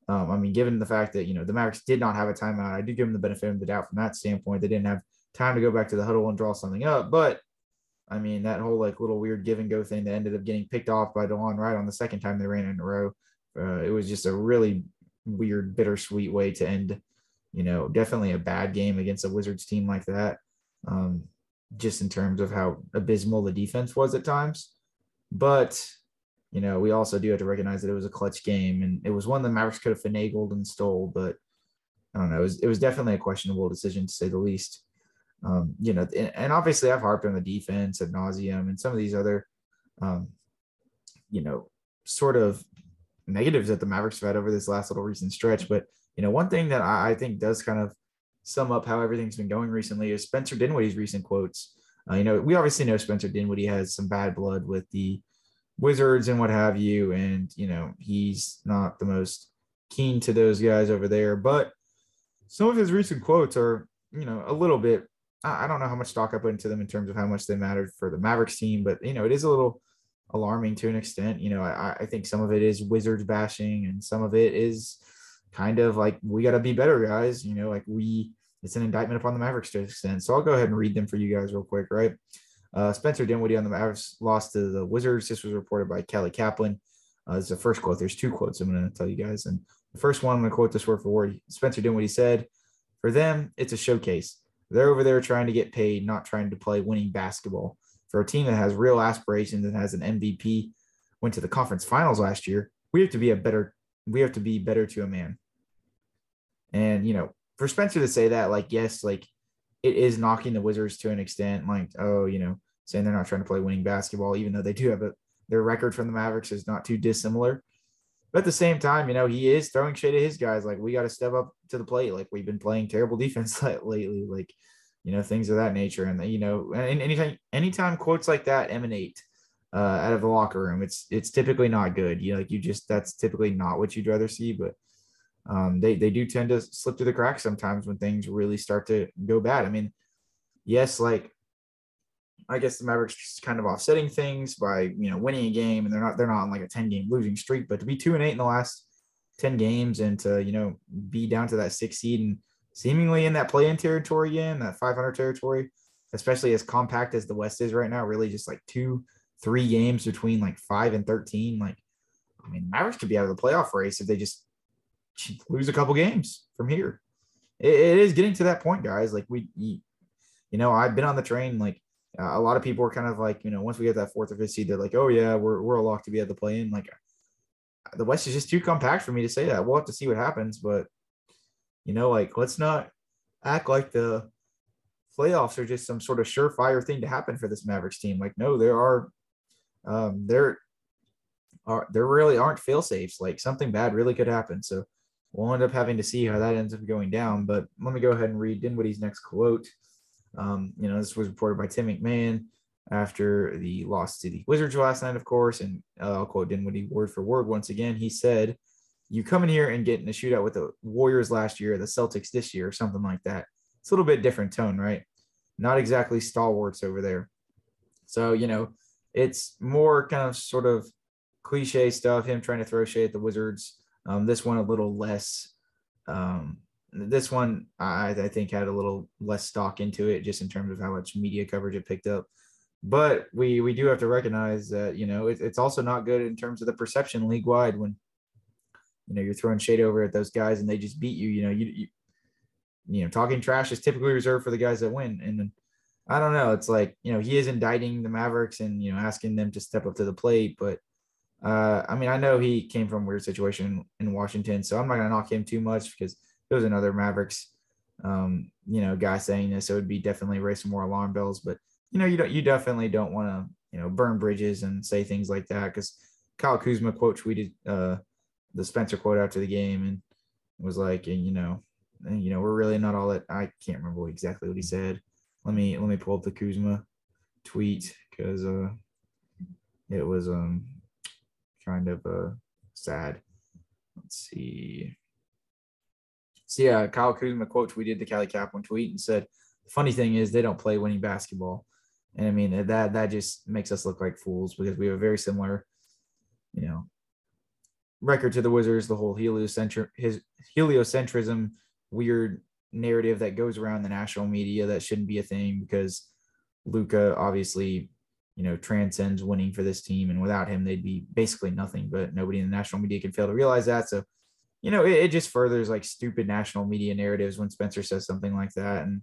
A: Um, I mean, given the fact that you know the Mavericks did not have a timeout, I do give them the benefit of the doubt from that standpoint. They didn't have time to go back to the huddle and draw something up, but I mean that whole like little weird give and go thing that ended up getting picked off by Delon Wright on the second time they ran in a row. Uh, it was just a really weird, bittersweet way to end. You know, definitely a bad game against a Wizards team like that. Um, just in terms of how abysmal the defense was at times, but you know, we also do have to recognize that it was a clutch game and it was one the Mavericks could have finagled and stole, but I don't know. It was, it was definitely a questionable decision to say the least. Um, you know, and, and, obviously I've harped on the defense at nauseum and some of these other, um, you know, sort of negatives that the Mavericks have had over this last little recent stretch. But, you know, one thing that I, I think does kind of sum up how everything's been going recently is Spencer Dinwiddie's recent quotes. Uh, you know, we obviously know Spencer Dinwiddie has some bad blood with the Wizards and what have you. And, you know, he's not the most keen to those guys over there. But some of his recent quotes are, you know, a little bit, I don't know how much stock I put into them in terms of how much they mattered for the Mavericks team, but, you know, it is a little alarming to an extent. You know, I, I think some of it is Wizards bashing and some of it is kind of like, we got to be better, guys. You know, like we, it's an indictment upon the Mavericks to an extent. So I'll go ahead and read them for you guys real quick, right? Uh, Spencer Dinwiddie on the Mavericks lost to the Wizards. This was reported by Callie Caplan. Uh, this is the first quote. There's two quotes I'm going to tell you guys. And the first one, I'm going to quote this word for word. Spencer Dinwiddie said, For them, it's a showcase. They're over there trying to get paid, not trying to play winning basketball. For a team that has real aspirations and has an MVP, went to the conference finals last year, we have to be a better, we have to be better to a man. And, you know, for Spencer to say that, like, yes, like it is knocking the Wizards to an extent, like, oh, you know, saying they're not trying to play winning basketball, even though they do have a their record from the Mavericks is not too dissimilar. But at the same time, you know, he is throwing shade at his guys. Like we got to step up to the plate. Like we've been playing terrible defense lately. Like, you know, things of that nature. And you know, and anytime anytime quotes like that emanate uh, out of the locker room, it's it's typically not good. You know, like you just that's typically not what you'd rather see. But um, they they do tend to slip through the cracks sometimes when things really start to go bad. I mean, yes, like I guess the Mavericks kind of offsetting things by you know winning a game, and they're not they're not on like a ten game losing streak, but to be two and eight in the last ten games and to you know be down to that six seed and seemingly in that play in territory again, that 500 territory, especially as compact as the West is right now, really just like two three games between like five and thirteen. Like, I mean, Mavericks could be out of the playoff race if they just lose a couple games from here. it, it is getting to that point, guys. Like we, you know, I've been on the train like uh, a lot of people are kind of like, you know, once we get that fourth or fifth seed, they're like, oh yeah, we're we're a lock to be at the play in. Like the West is just too compact for me to say that. We'll have to see what happens, but you know, like let's not act like the playoffs are just some sort of surefire thing to happen for this Mavericks team. Like, no, there are um there are there really aren't fail safes. Like something bad really could happen. So we'll end up having to see how that ends up going down. But let me go ahead and read Dinwiddie's next quote. Um, you know, this was reported by Tim McMahon after the loss to the Wizards last night, of course. And uh, I'll quote Dinwiddie word for word once again. He said, You come in here and get in a shootout with the Warriors last year, the Celtics this year, or something like that. It's a little bit different tone, right? Not exactly stalwarts over there. So, you know, it's more kind of sort of cliche stuff, him trying to throw shade at the Wizards. Um, this one a little less um, this one I, I think had a little less stock into it just in terms of how much media coverage it picked up. But we we do have to recognize that you know it, it's also not good in terms of the perception league wide when you know you're throwing shade over at those guys and they just beat you you know you, you you know talking trash is typically reserved for the guys that win. And i don't know it's like you know he is indicting the mavericks and you know asking them to step up to the plate but uh i mean i know he came from a weird situation in washington so i'm not going to knock him too much because there was another Mavericks, um, you know, guy saying this, it would be definitely raise some more alarm bells. But you know, you don't, you definitely don't want to, you know, burn bridges and say things like that because Kyle Kuzma quote tweeted uh, the Spencer quote after the game and was like, and you know, you know, we're really not all that. I can't remember exactly what he said. Let me let me pull up the Kuzma tweet because uh, it was um kind of uh sad. Let's see. So yeah, Kyle Kuzma quote tweeted the Callie Caplan tweet and said, "The funny thing is they don't play winning basketball." And I mean that that just makes us look like fools because we have a very similar, you know, record to the Wizards. The whole heliocentri- his heliocentrism weird narrative that goes around the national media that shouldn't be a thing because Luka obviously, you know, transcends winning for this team, and without him, they'd be basically nothing. But nobody in the national media can fail to realize that. So you know, it, it just furthers like stupid national media narratives when Spencer says something like that. And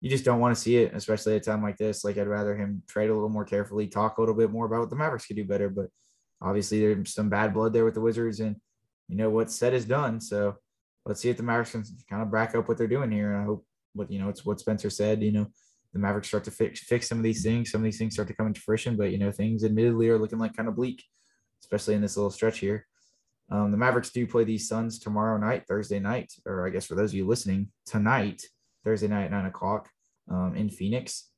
A: you just don't want to see it, especially at a time like this. Like I'd rather him trade a little more carefully, talk a little bit more about what the Mavericks could do better. But obviously there's some bad blood there with the Wizards, and you know what's said is done. So let's see if the Mavericks can kind of back up what they're doing here. And I hope what you know it's what Spencer said. You know, the Mavericks start to fix fix some of these things. Some of these things start to come into fruition, but you know things admittedly are looking like kind of bleak, especially in this little stretch here. Um, the Mavericks do play these Suns tomorrow night, Thursday night, or I guess for those of you listening, tonight, Thursday night at nine o'clock um, in Phoenix.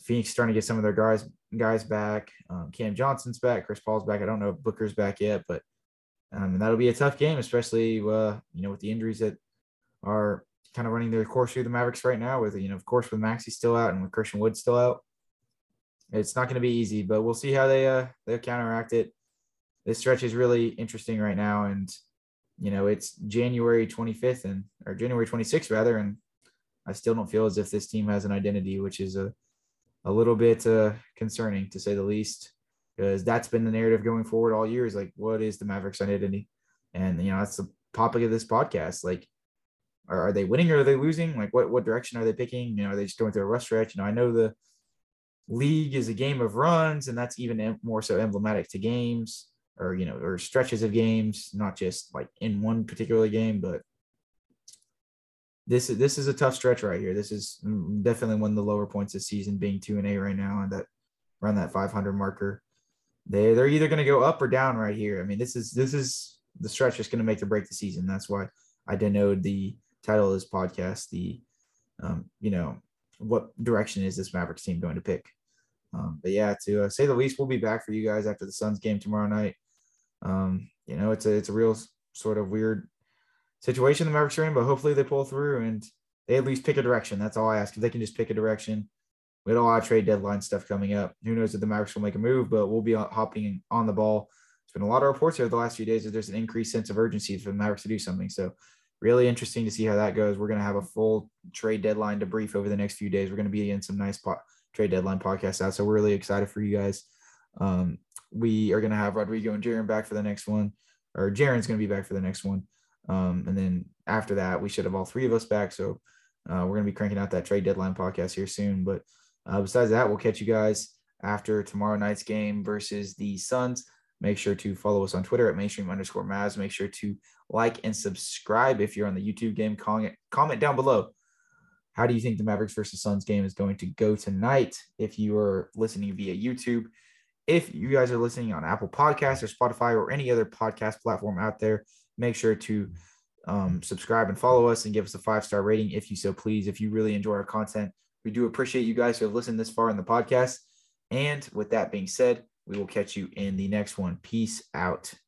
A: Phoenix starting to get some of their guys guys back. Um, Cam Johnson's back. Chris Paul's back. I don't know if Booker's back yet, but um, that'll be a tough game, especially uh, you know with the injuries that are kind of running their course through the Mavericks right now. With you know, of course, with Maxi still out and with Christian Wood still out, it's not going to be easy. But we'll see how they uh they counteract it this stretch is really interesting right now. And, you know, it's January 25th and or January 26th rather. And I still don't feel as if this team has an identity, which is a, a little bit uh, concerning to say the least, because that's been the narrative going forward all year is like, what is the Mavericks identity? And, you know, that's the topic of this podcast. Like, are, are they winning or are they losing? Like, what, what direction are they picking? You know, are they just going through a rush stretch? You know, I know the league is a game of runs, and that's even more so emblematic to games or you know or stretches of games not just like in one particular game but this is this is a tough stretch right here this is mm, definitely one of the lower points this season being 2 and 8 right now and that around that 500 marker they they're either going to go up or down right here. I mean, this is this is the stretch that's going to make or break the season. That's why I denoted the title of this podcast. The um, you know, what direction is this Mavericks team going to pick? Um, but yeah, to uh, say the least, we'll be back for you guys after the Suns game tomorrow night. Um, you know, it's a it's a real sort of weird situation the Mavericks are in, but hopefully they pull through and they at least pick a direction. That's all I ask. If they can just pick a direction, we had a lot of trade deadline stuff coming up. Who knows if the Mavericks will make a move, but we'll be hopping on the ball. There's been a lot of reports over the last few days that there's an increased sense of urgency for the Mavericks to do something. So really interesting to see how that goes. We're going to have a full trade deadline debrief over the next few days. We're going to be in some nice po- trade deadline podcasts out. So we're really excited for you guys. Um, we are going to have Rodrigo and Jaron back for the next one, or Jaron's going to be back for the next one. Um, and then after that, we should have all three of us back. So uh, we're going to be cranking out that trade deadline podcast here soon. But uh, besides that, we'll catch you guys after tomorrow night's game versus the Suns. Make sure to follow us on Twitter at mainstream underscore Mavs. Make sure to like and subscribe if you're on the YouTube game. Comment, comment down below. How do you think the Mavericks versus Suns game is going to go tonight if you are listening via YouTube? If you guys are listening on Apple Podcasts or Spotify or any other podcast platform out there, make sure to um, subscribe and follow us and give us a five star rating if you so please. If you really enjoy our content, we do appreciate you guys who have listened this far in the podcast. And with that being said, we will catch you in the next one. Peace out.